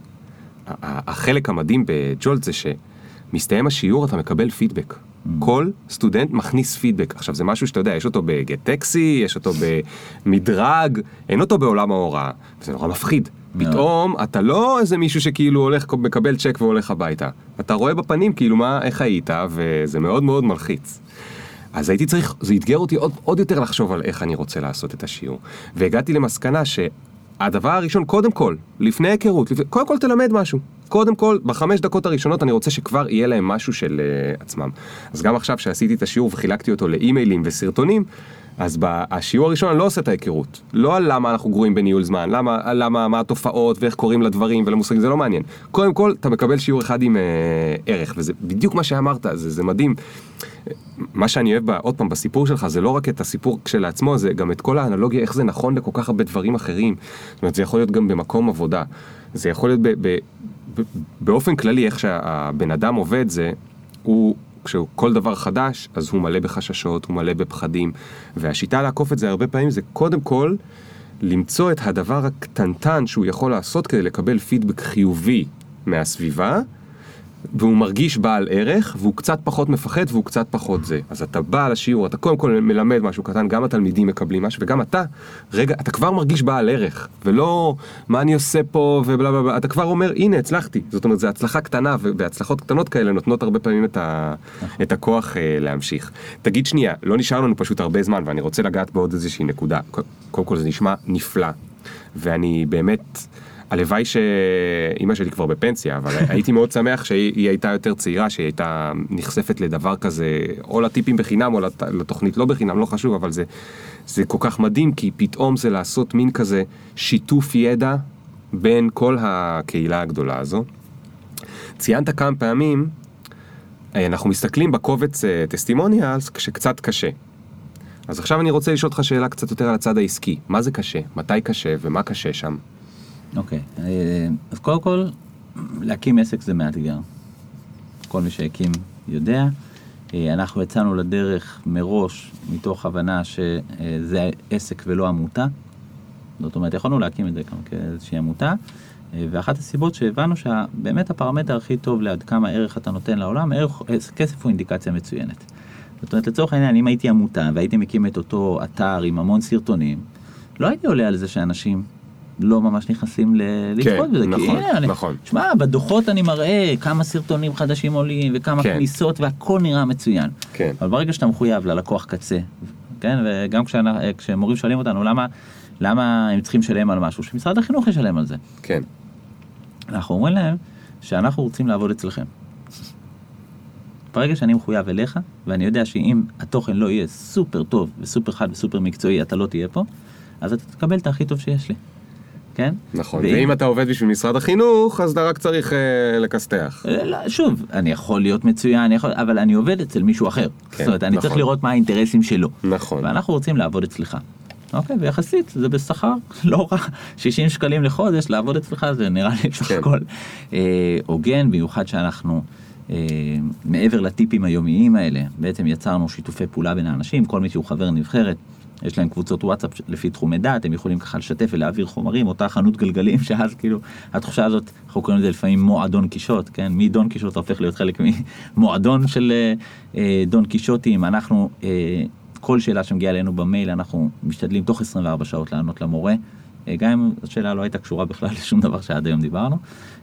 B: החלק המדהים בג'ולט זה שמסתיים השיעור אתה מקבל פידבק. כל סטודנט מכניס פידבק. עכשיו זה משהו שאתה יודע, יש אותו בגט טקסי, יש אותו במדרג, אין אותו בעולם ההוראה, וזה נורא מפחיד. פתאום אתה לא איזה מישהו שכאילו הולך, מקבל צ'ק והולך הביתה. אתה רואה בפנים כאילו מה, איך היית, וזה מאוד מאוד מלחיץ. אז הייתי צריך, זה אתגר אותי עוד, עוד יותר לחשוב על איך אני רוצה לעשות את השיעור. והגעתי למסקנה הדבר הראשון, קודם כל, לפני היכרות, לפני, קודם כל תלמד משהו. קודם כל, בחמש דקות הראשונות אני רוצה שכבר יהיה להם משהו של uh, עצמם. אז גם עכשיו שעשיתי את השיעור וחילקתי אותו לאימיילים וסרטונים, אז בשיעור הראשון אני לא עושה את ההיכרות. לא על למה אנחנו גרועים בניהול זמן, למה, למה, מה התופעות ואיך קוראים לדברים ולמושגים, זה לא מעניין. קודם כל, אתה מקבל שיעור אחד עם uh, ערך, וזה בדיוק מה שאמרת, זה, זה מדהים. מה שאני אוהב, בה, עוד פעם, בסיפור שלך, זה לא רק את הסיפור כשלעצמו, זה גם את כל האנלוגיה, איך זה נכון לכל כך הרבה דברים אחרים. זאת אומרת, זה יכול להיות גם במקום עבודה. זה יכול להיות ב, ב, ב, באופן כללי, איך שהבן אדם עובד, זה, הוא, כשכל דבר חדש, אז הוא מלא בחששות, הוא מלא בפחדים. והשיטה לעקוף את זה הרבה פעמים זה קודם כל, למצוא את הדבר הקטנטן שהוא יכול לעשות כדי לקבל פידבק חיובי מהסביבה, והוא מרגיש בעל ערך, והוא קצת פחות מפחד והוא קצת פחות זה. אז אתה בא לשיעור, אתה קודם כל מלמד משהו קטן, גם התלמידים מקבלים משהו, וגם אתה, רגע, אתה כבר מרגיש בעל ערך, ולא מה אני עושה פה ובלה בלה בלה, אתה כבר אומר, הנה, הצלחתי. זאת אומרת, זו הצלחה קטנה, והצלחות קטנות כאלה נותנות הרבה פעמים את, ה, את הכוח אה, להמשיך. תגיד שנייה, לא נשאר לנו פשוט הרבה זמן, ואני רוצה לגעת בעוד איזושהי נקודה. קודם כל זה נשמע נפלא, ואני באמת... הלוואי שאימא שלי כבר בפנסיה, אבל הייתי מאוד שמח שהיא הייתה יותר צעירה, שהיא הייתה נחשפת לדבר כזה, או לטיפים בחינם או לת, לתוכנית לא בחינם, לא חשוב, אבל זה, זה כל כך מדהים, כי פתאום זה לעשות מין כזה שיתוף ידע בין כל הקהילה הגדולה הזו. ציינת כמה פעמים, אה, אנחנו מסתכלים בקובץ טסטימוניאלס אה, כשקצת קשה. אז עכשיו אני רוצה לשאול אותך שאלה קצת יותר על הצד העסקי. מה זה קשה? מתי קשה ומה קשה שם?
A: אוקיי, okay. אה, אז קודם כל, להקים עסק זה מאתגר. כל מי שהקים יודע. אה, אנחנו יצאנו לדרך מראש מתוך הבנה שזה עסק ולא עמותה. זאת אומרת, יכולנו להקים את זה גם כאיזושהי עמותה. אה, ואחת הסיבות שהבנו שבאמת הפרמטר הכי טוב לעד כמה ערך אתה נותן לעולם, ערך, כסף הוא אינדיקציה מצוינת. זאת אומרת, לצורך העניין, אם הייתי עמותה והייתי מקים את אותו אתר עם המון סרטונים, לא הייתי עולה על זה שאנשים לא ממש נכנסים לצפות
B: כן, בזה. נכון, כי,
A: אני,
B: נכון.
A: שמע, בדוחות אני מראה כמה סרטונים חדשים עולים וכמה כן. כניסות והכל נראה מצוין.
B: כן.
A: אבל ברגע שאתה מחויב ללקוח קצה, כן, וגם כשמורים שואלים אותנו למה, למה הם צריכים לשלם על משהו, שמשרד החינוך ישלם על זה.
B: כן.
A: אנחנו אומרים להם שאנחנו רוצים לעבוד אצלכם. ברגע שאני מחויב אליך, ואני יודע שאם התוכן לא יהיה סופר טוב וסופר חד וסופר מקצועי, אתה לא תהיה פה, אז אתה תקבל את הכי טוב שיש לי. כן?
B: נכון, ואם, ואם אתה עובד בשביל משרד החינוך, אז אתה רק צריך אה, לכסתח.
A: אה, לא, שוב, אני יכול להיות מצוין, יכול, אבל אני עובד אצל מישהו אחר. כן, זאת אומרת, אני נכון. צריך לראות מה האינטרסים שלו.
B: נכון.
A: ואנחנו רוצים לעבוד אצלך. אוקיי, ויחסית זה בשכר לא רע, 60 שקלים לחודש לעבוד אצלך זה נראה לי בסך כן. הכל אה, הוגן, במיוחד שאנחנו אה, מעבר לטיפים היומיים האלה, בעצם יצרנו שיתופי פעולה בין האנשים, כל מי שהוא חבר נבחרת. יש להם קבוצות וואטסאפ לפי תחומי דעת, הם יכולים ככה לשתף ולהעביר חומרים, אותה חנות גלגלים, שאז כאילו, התחושה הזאת, אנחנו קוראים לזה לפעמים מועדון קישוט, כן? מדון קישוט הופך להיות חלק ממועדון של אה, אה, דון קישוטים, אנחנו, אה, כל שאלה שמגיעה אלינו במייל, אנחנו משתדלים תוך 24 שעות לענות למורה. אה, גם אם השאלה לא הייתה קשורה בכלל לשום דבר שעד היום דיברנו.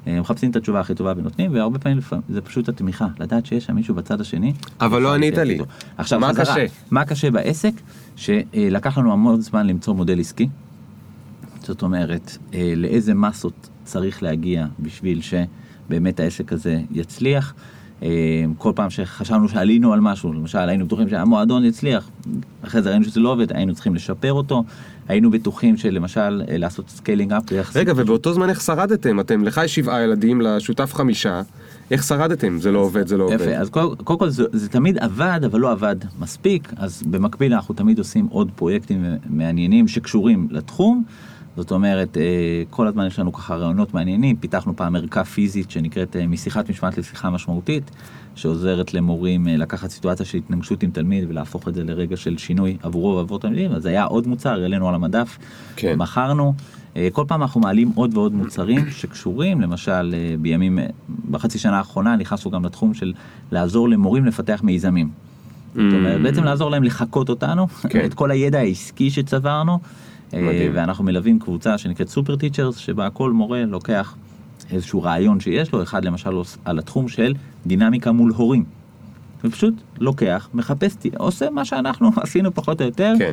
A: אה, מחפשים את התשובה הכי טובה ונותנים, והרבה פעמים זה פשוט התמיכה, לדעת שיש שם מישהו בצד השני.
B: אבל לא ענית לי.
A: עכשיו, מה חזרה, קשה? מה קשה בעסק? שלקח לנו המון זמן למצוא מודל עסקי. זאת אומרת, אה, לאיזה מסות צריך להגיע בשביל שבאמת העסק הזה יצליח. כל פעם שחשבנו שעלינו על משהו, למשל היינו בטוחים שהמועדון יצליח, אחרי זה ראינו שזה לא עובד, היינו צריכים לשפר אותו, היינו בטוחים שלמשל אה, לעשות scaling up.
B: רגע, ובאותו זמן איך שרדתם? אתם, לך יש שבעה ילדים, לשותף חמישה, איך שרדתם? זה לא עובד, זה לא עובד.
A: יפה, אז קודם כל, כל זה, זה תמיד עבד, אבל לא עבד מספיק, אז במקביל אנחנו תמיד עושים עוד פרויקטים מעניינים שקשורים לתחום. זאת אומרת, אה, כל הזמן יש לנו ככה רעיונות מעניינים, פיתחנו פעם ערכה פיזית שנקראת אה, משיחת משמעת לשיחה משמעותית, שעוזרת למורים אה, לקחת סיטואציה של התנגשות עם תלמיד ולהפוך את זה לרגע של שינוי עבורו ועבור תלמידים, אז היה עוד מוצר, העלינו על המדף, כן. מכרנו. כל פעם אנחנו מעלים עוד ועוד מוצרים שקשורים, למשל בימים, בחצי שנה האחרונה נכנסנו גם לתחום של לעזור למורים לפתח מיזמים. Mm. זאת אומרת, בעצם לעזור להם לחקות אותנו, כן. את כל הידע העסקי שצברנו. מדהים. ואנחנו מלווים קבוצה שנקראת סופר טיצ'רס, שבה כל מורה לוקח איזשהו רעיון שיש לו, אחד למשל על התחום של דינמיקה מול הורים. ופשוט לוקח, מחפש, עושה מה שאנחנו עשינו פחות או יותר.
B: כן.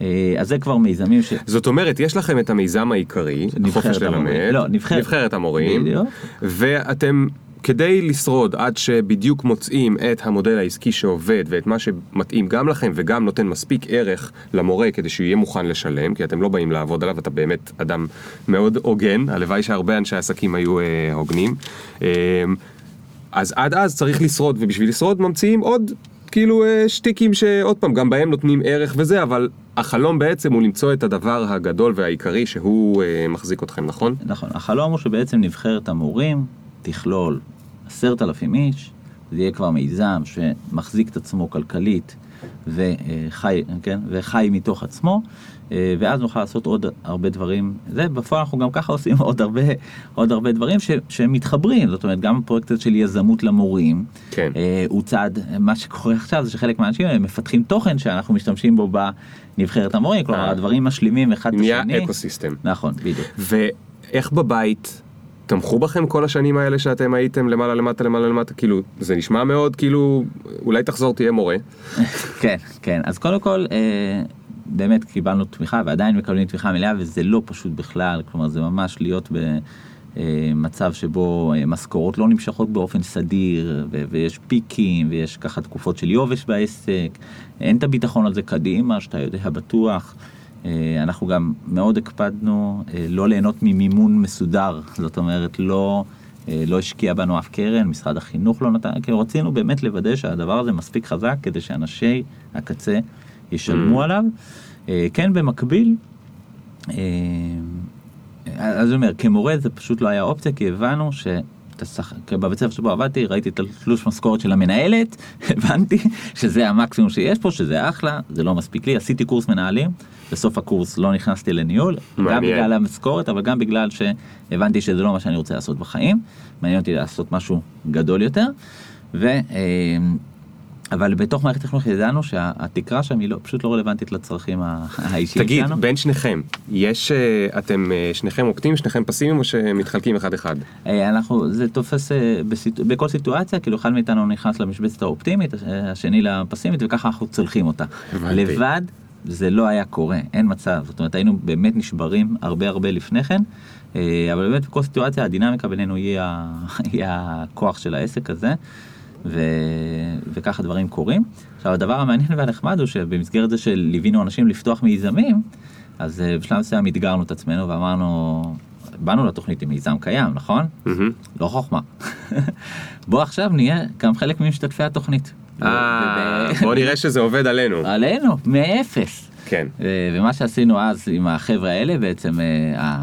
A: אה, אז זה כבר מיזמים ש...
B: זאת אומרת, יש לכם את המיזם העיקרי, החופש ללמד.
A: לא, נבחרת-
B: נבחרת המורים,
A: בדיוק.
B: ואתם, כדי לשרוד עד שבדיוק מוצאים את המודל העסקי שעובד ואת מה שמתאים גם לכם וגם נותן מספיק ערך למורה כדי שהוא יהיה מוכן לשלם, כי אתם לא באים לעבוד עליו, אתה באמת אדם מאוד הוגן, הלוואי שהרבה אנשי עסקים היו אה, הוגנים. אה, אז עד אז צריך לשרוד, ובשביל לשרוד ממציאים עוד כאילו אה, שטיקים שעוד פעם, גם בהם נותנים ערך וזה, אבל החלום בעצם הוא למצוא את הדבר הגדול והעיקרי שהוא אה, מחזיק אתכם, נכון?
A: נכון, החלום הוא שבעצם נבחרת המורים תכלול עשרת אלפים איש, זה יהיה כבר מיזם שמחזיק את עצמו כלכלית וחי, כן, וחי מתוך עצמו, אה, ואז נוכל לעשות עוד הרבה דברים. זה, בפועל אנחנו גם ככה עושים עוד הרבה, עוד הרבה דברים ש, שמתחברים, זאת אומרת, גם הפרויקט הזה של יזמות למורים,
B: כן.
A: אה, הוא צעד, מה שקורה עכשיו זה שחלק מהאנשים הם מפתחים תוכן שאנחנו משתמשים בו בנבחרת המורים, כלומר
B: אה.
A: הדברים משלימים אחד את
B: נהיה
A: השני.
B: אקו סיסטם.
A: נכון, בדיוק.
B: ואיך בבית תמכו בכם כל השנים האלה שאתם הייתם למעלה למטה למעלה למטה כאילו זה נשמע מאוד כאילו אולי תחזור תהיה מורה
A: כן, כן. אז קודם כל, אה, באמת קיבלנו תמיכה ועדיין מקבלים תמיכה מלאה וזה לא פשוט בכלל, כלומר זה ממש להיות במצב שבו אה, משכורות לא נמשכות באופן סדיר ו- ויש פיקים ויש ככה תקופות של יובש בעסק, אין את הביטחון הזה קדימה שאתה יודע בטוח. אה, אנחנו גם מאוד הקפדנו אה, לא ליהנות ממימון מסודר, זאת אומרת לא, אה, לא השקיע בנו אף קרן, משרד החינוך לא נתן, כי רצינו באמת לוודא שהדבר הזה מספיק חזק כדי שאנשי הקצה ישלמו
B: Mm.
A: עליו. כן, במקביל, אז אני אומר, כמורה זה פשוט לא היה אופציה, כי הבנו ש... השכר- בבית ספר שבו עבדתי, ראיתי את התלוש משכורת של המנהלת, הבנתי שזה המקסימום שיש פה, שזה אחלה, זה לא מספיק לי, עשיתי קורס מנהלים, בסוף הקורס לא נכנסתי לניהול, גם
B: מעניין.
A: בגלל המשכורת, אבל גם בגלל שהבנתי שזה לא מה שאני רוצה לעשות בחיים, מעניין אותי לעשות משהו גדול יותר, ו... אבל בתוך מערכת החינוך ידענו שהתקרה שם היא לא, פשוט לא רלוונטית לצרכים האישיים
B: תגיד
A: שלנו.
B: בין שניכם יש אה, אתם אה, שניכם אופטימיים שניכם פסימיים או שמתחלקים אחד אחד
A: אה, אנחנו, זה תופס בסיטו, בכל סיטואציה, כאילו אחד מאיתנו נכנס למשבצת האופטימית, השני לפסימית, וככה אנחנו צולחים אותה. לבד זה לא היה קורה, אין מצב. זאת אומרת, היינו באמת נשברים הרבה הרבה לפני כן, אבל באמת בכל סיטואציה הדינמיקה בינינו היא, ה, היא הכוח של העסק הזה. ו... וככה דברים קורים. עכשיו הדבר המעניין והנחמד הוא שבמסגרת זה שליווינו אנשים לפתוח מיזמים, אז אה, בשלב מסוים אתגרנו את עצמנו ואמרנו, באנו לתוכנית עם מיזם קיים, נכון?
B: מהמם.
A: לא חוכמה. בוא עכשיו נהיה גם חלק ממשתתפי התוכנית.
B: אה,
A: וב-
B: בוא נראה שזה עובד עלינו
A: עלינו, מאפס.
B: כן
A: ומה שעשינו אז עם החבר'ה האלה, בעצם אה,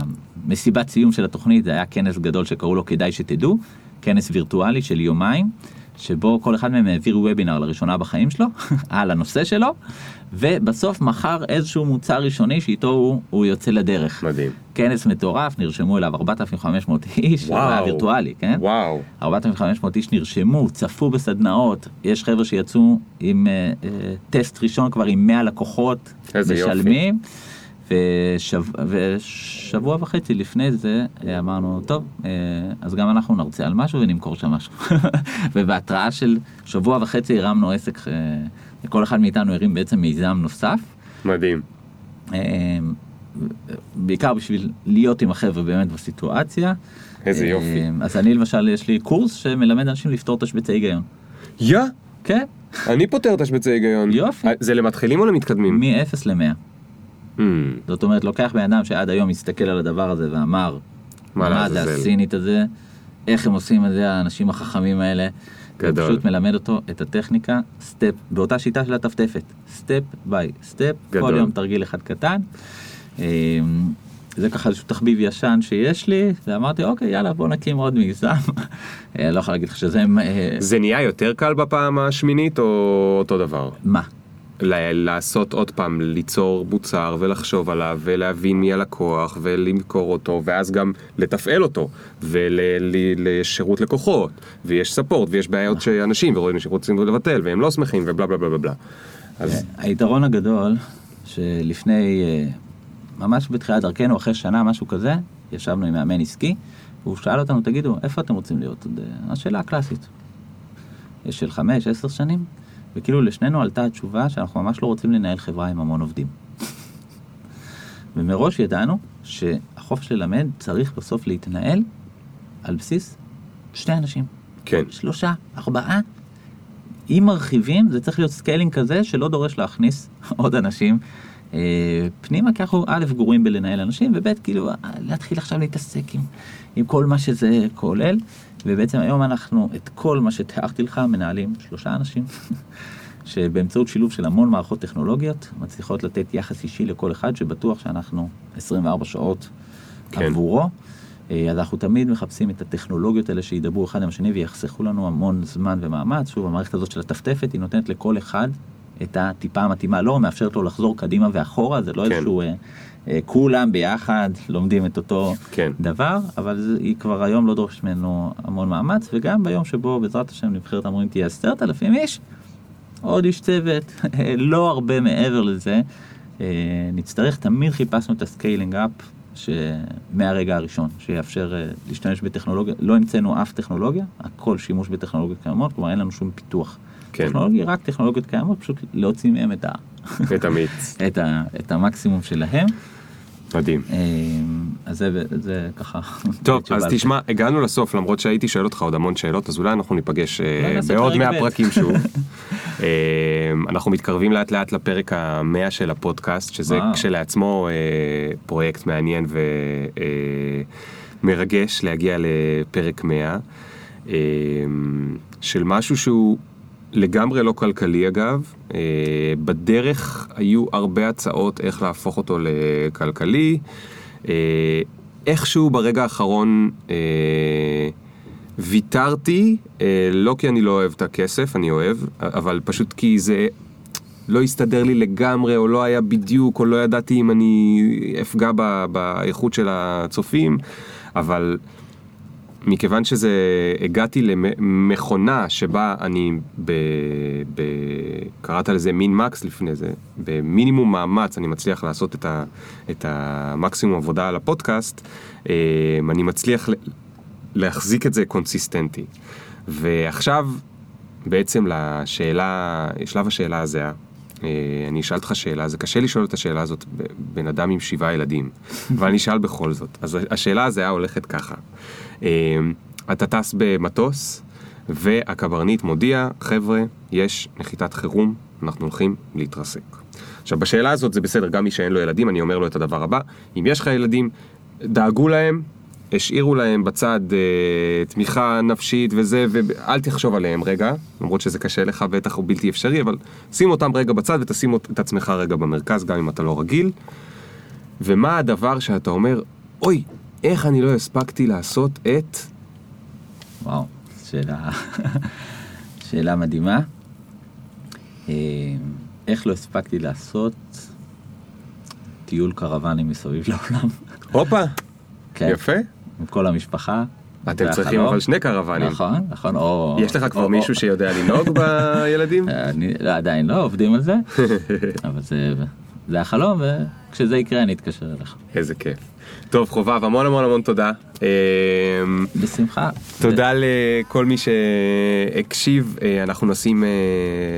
A: המסיבת סיום של התוכנית זה היה כנס גדול שקראו לו כדאי שתדעו, כנס וירטואלי של יומיים, שבו כל אחד מהם העביר וובינר לראשונה בחיים שלו, על הנושא שלו, ובסוף מכר איזשהו מוצר ראשוני שאיתו הוא, הוא יוצא לדרך.
B: מדהים
A: כנס מטורף, נרשמו אליו 4,500 איש, זה היה
B: וואו.
A: וירטואלי, כן?
B: וואו
A: 4,500 איש נרשמו, צפו בסדנאות, יש חבר'ה שיצאו עם אה, אה, טסט ראשון כבר עם 100 לקוחות,
B: איזה יופי.
A: ושב, ושבוע וחצי לפני זה אה, אמרנו, טוב, אה, אז גם אנחנו נרצה על משהו ונמכור שם משהו. ובהתראה של שבוע וחצי הרמנו עסק, אה, כל אחד מאיתנו הרים בעצם מיזם נוסף.
B: מדהים
A: בעיקר בשביל להיות עם החבר'ה באמת בסיטואציה.
B: איזה יופי.
A: אז אני למשל יש לי קורס שמלמד אנשים לפתור תשבצי היגיון.
B: יא
A: כן,
B: אני פותר תשבצי היגיון
A: יופי.
B: זה למתחילים או למתקדמים
A: מ-0 ל-100.
B: Hmm,
A: זאת אומרת, לוקח בן אדם שעד היום הסתכל על הדבר הזה ואמר,
B: מה
A: מה זה
B: לעזאזל?"
A: הסינית הזה, איך הם עושים את זה, האנשים החכמים האלה.
B: גדול.
A: פשוט מלמד אותו את הטכניקה, step, באותה שיטה של הטפטפת, step by step, כל
B: גדול.
A: יום תרגיל אחד קטן. אה, זה ככה איזשהו תחביב ישן שיש לי, ואמרתי אוקיי יאללה בוא נקים עוד מיזם. אה, לא יכול להגיד לך שזה, אה,
B: זה נהיה יותר קל בפעם השמינית או אותו דבר?
A: מה?
B: לעשות עוד פעם, ליצור מוצר ולחשוב עליו ולהבין מי הלקוח ולמכור אותו ואז גם לתפעל אותו ולשירות לקוחות ויש ספורט ויש בעיות שאנשים ורואים שרוצים לבטל והם לא שמחים ובלה בלה בלה בלה. אז
A: היתרון הגדול שלפני, אה, ממש בתחילת דרכנו, אחרי שנה, משהו כזה, ישבנו עם מאמן עסקי, והוא שאל אותנו, תגידו, איפה אתם רוצים להיות? השאלה הקלאסית. של חמש, עשר שנים, וכאילו לשנינו עלתה התשובה שאנחנו ממש לא רוצים לנהל חברה עם המון עובדים. ומראש ידענו שהחופש ללמד צריך בסוף להתנהל על בסיס שני אנשים.
B: כן.
A: שלושה, ארבעה. אם מרחיבים, זה צריך להיות scaling כזה שלא דורש להכניס עוד אנשים אה, פנימה, כי אנחנו א', גרועים בלנהל אנשים, וב', כאילו, אה, להתחיל עכשיו להתעסק עם, עם כל מה שזה כולל, ובעצם היום אנחנו את כל מה שתיארתי לך מנהלים שלושה אנשים, שבאמצעות שילוב של המון מערכות טכנולוגיות, מצליחות לתת יחס אישי לכל אחד, שבטוח שאנחנו 24 שעות
B: כן.
A: עבורו. אה, אז אנחנו תמיד מחפשים את הטכנולוגיות האלה שידברו אחד עם השני ויחסכו לנו המון זמן ומאמץ. שוב, המערכת הזאת של הטפטפת היא נותנת לכל אחד את הטיפה המתאימה לו, מאפשרת לו לחזור קדימה ואחורה, זה לא
B: כן.
A: איזשהו... אה, אה, כולם ביחד לומדים את אותו
B: כן.
A: דבר, אבל היא כבר היום לא דורשת ממנו המון מאמץ, וגם ביום שבו בעזרת השם נבחרת המורים תהיה עשרת אלפים איש, עוד איש צוות, לא הרבה מעבר לזה. אה, נצטרך, תמיד חיפשנו את ה scaling up מהרגע הראשון, שיאפשר אה, להשתמש בטכנולוגיה, לא המצאנו אף טכנולוגיה, הכל שימוש בטכנולוגיות קיימות, כלומר אין לנו שום פיתוח
B: כן.
A: טכנולוגי, רק טכנולוגיות קיימות, פשוט להוציא מהם את, ה,
B: את המיץ.
A: את, ה, את המקסימום שלהם.
B: מדהים.
A: אה, אז זה, זה ככה.
B: טוב, אז תשמע, הגענו לסוף, למרות שהייתי שואל אותך עוד המון שאלות, אז אולי אנחנו ניפגש אה, בעוד
A: פרק
B: 100
A: ב'.
B: פרקים שוב. אה, אנחנו מתקרבים לאט לאט לפרק המאה של הפודקאסט, שזה
A: וואו.
B: כשלעצמו פרויקט מעניין ומרגש להגיע לפרק 100, אה, של משהו שהוא לגמרי לא כלכלי אגב. אה, בדרך היו הרבה הצעות איך להפוך אותו לכלכלי. אה, איכשהו ברגע האחרון אה, ויתרתי, אה, לא כי אני לא אוהב את הכסף, אני אוהב, אבל פשוט כי זה לא הסתדר לי לגמרי, או לא היה בדיוק, או לא ידעתי אם אני אפגע באיכות של הצופים, אבל מכיוון שזה, הגעתי למכונה שבה אני, ב, ב, קראת לזה מין מקס לפני זה, במינימום מאמץ אני מצליח לעשות את, ה, את המקסימום עבודה על הפודקאסט, אה, אני מצליח להחזיק את זה קונסיסטנטי. ועכשיו, בעצם לשאלה, שלב השאלה הזהה. אה, אני אשאל אותך שאלה, זה קשה לשאול את השאלה הזאת בן אדם עם שבעה ילדים, אבל אני אשאל בכל זאת. אז השאלה הזהה הולכת ככה. אה, אתה טס במטוס, והקברניט מודיע, חבר'ה, יש נחיתת חירום, אנחנו הולכים להתרסק. עכשיו, בשאלה הזאת זה בסדר, גם מי שאין לו ילדים, אני אומר לו את הדבר הבא, אם יש לך ילדים, דאגו להם, השאירו להם בצד אה, תמיכה נפשית וזה, ואל תחשוב עליהם רגע, למרות שזה קשה לך בטח הוא בלתי אפשרי, אבל שים אותם רגע בצד ותשים את עצמך רגע במרכז, גם אם אתה לא רגיל. ומה הדבר שאתה אומר, אוי, איך אני לא הספקתי לעשות את...
A: וואו, שאלה, שאלה מדהימה. אה, איך לא הספקתי לעשות טיול קרוונים מסביב לעולם?
B: הופה,
A: כן,
B: יפה.
A: עם כל המשפחה.
B: אתם צריכים. אבל שני קרוונים.
A: נכון, נכון, או...
B: יש לך כבר מישהו שיודע לנהוג בילדים?
A: עדיין לא, עובדים על זה, אבל זה החלום, וכשזה יקרה אני אתקשר אליך.
B: איזה כיף. טוב, חובב, המון המון המון תודה. אמ,
A: בשמחה.
B: תודה לכל מי שהקשיב, אה, אנחנו נשים אה,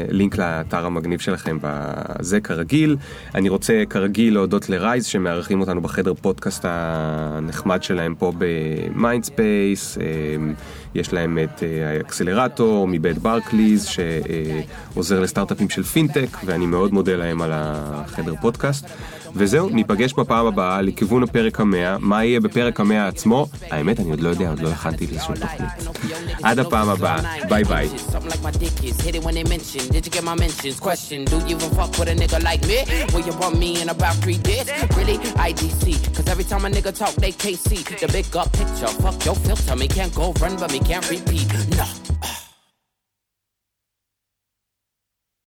B: לינק לאתר המגניב שלכם בזה כרגיל. אני רוצה כרגיל להודות ל Rise שמארחים אותנו בחדר פודקאסט הנחמד שלהם פה ב Mindspace. יש להם את אה, האקסלרטור מבית Barclays שעוזר לסטארט-אפים של פינטק ואני מאוד מודה להם על החדר פודקאסט. וזהו, ניפגש בפעם הבאה לכיוון הפרק המאה. מה יהיה בפרק המאה עצמו? האמת, אני עוד לא יודע, עוד לא הכנתי לי תוכנית. עד הפעם הבאה, ביי ביי.
C: Talk, picture. Fuck your filter. Me can't go run, but me can't repeat.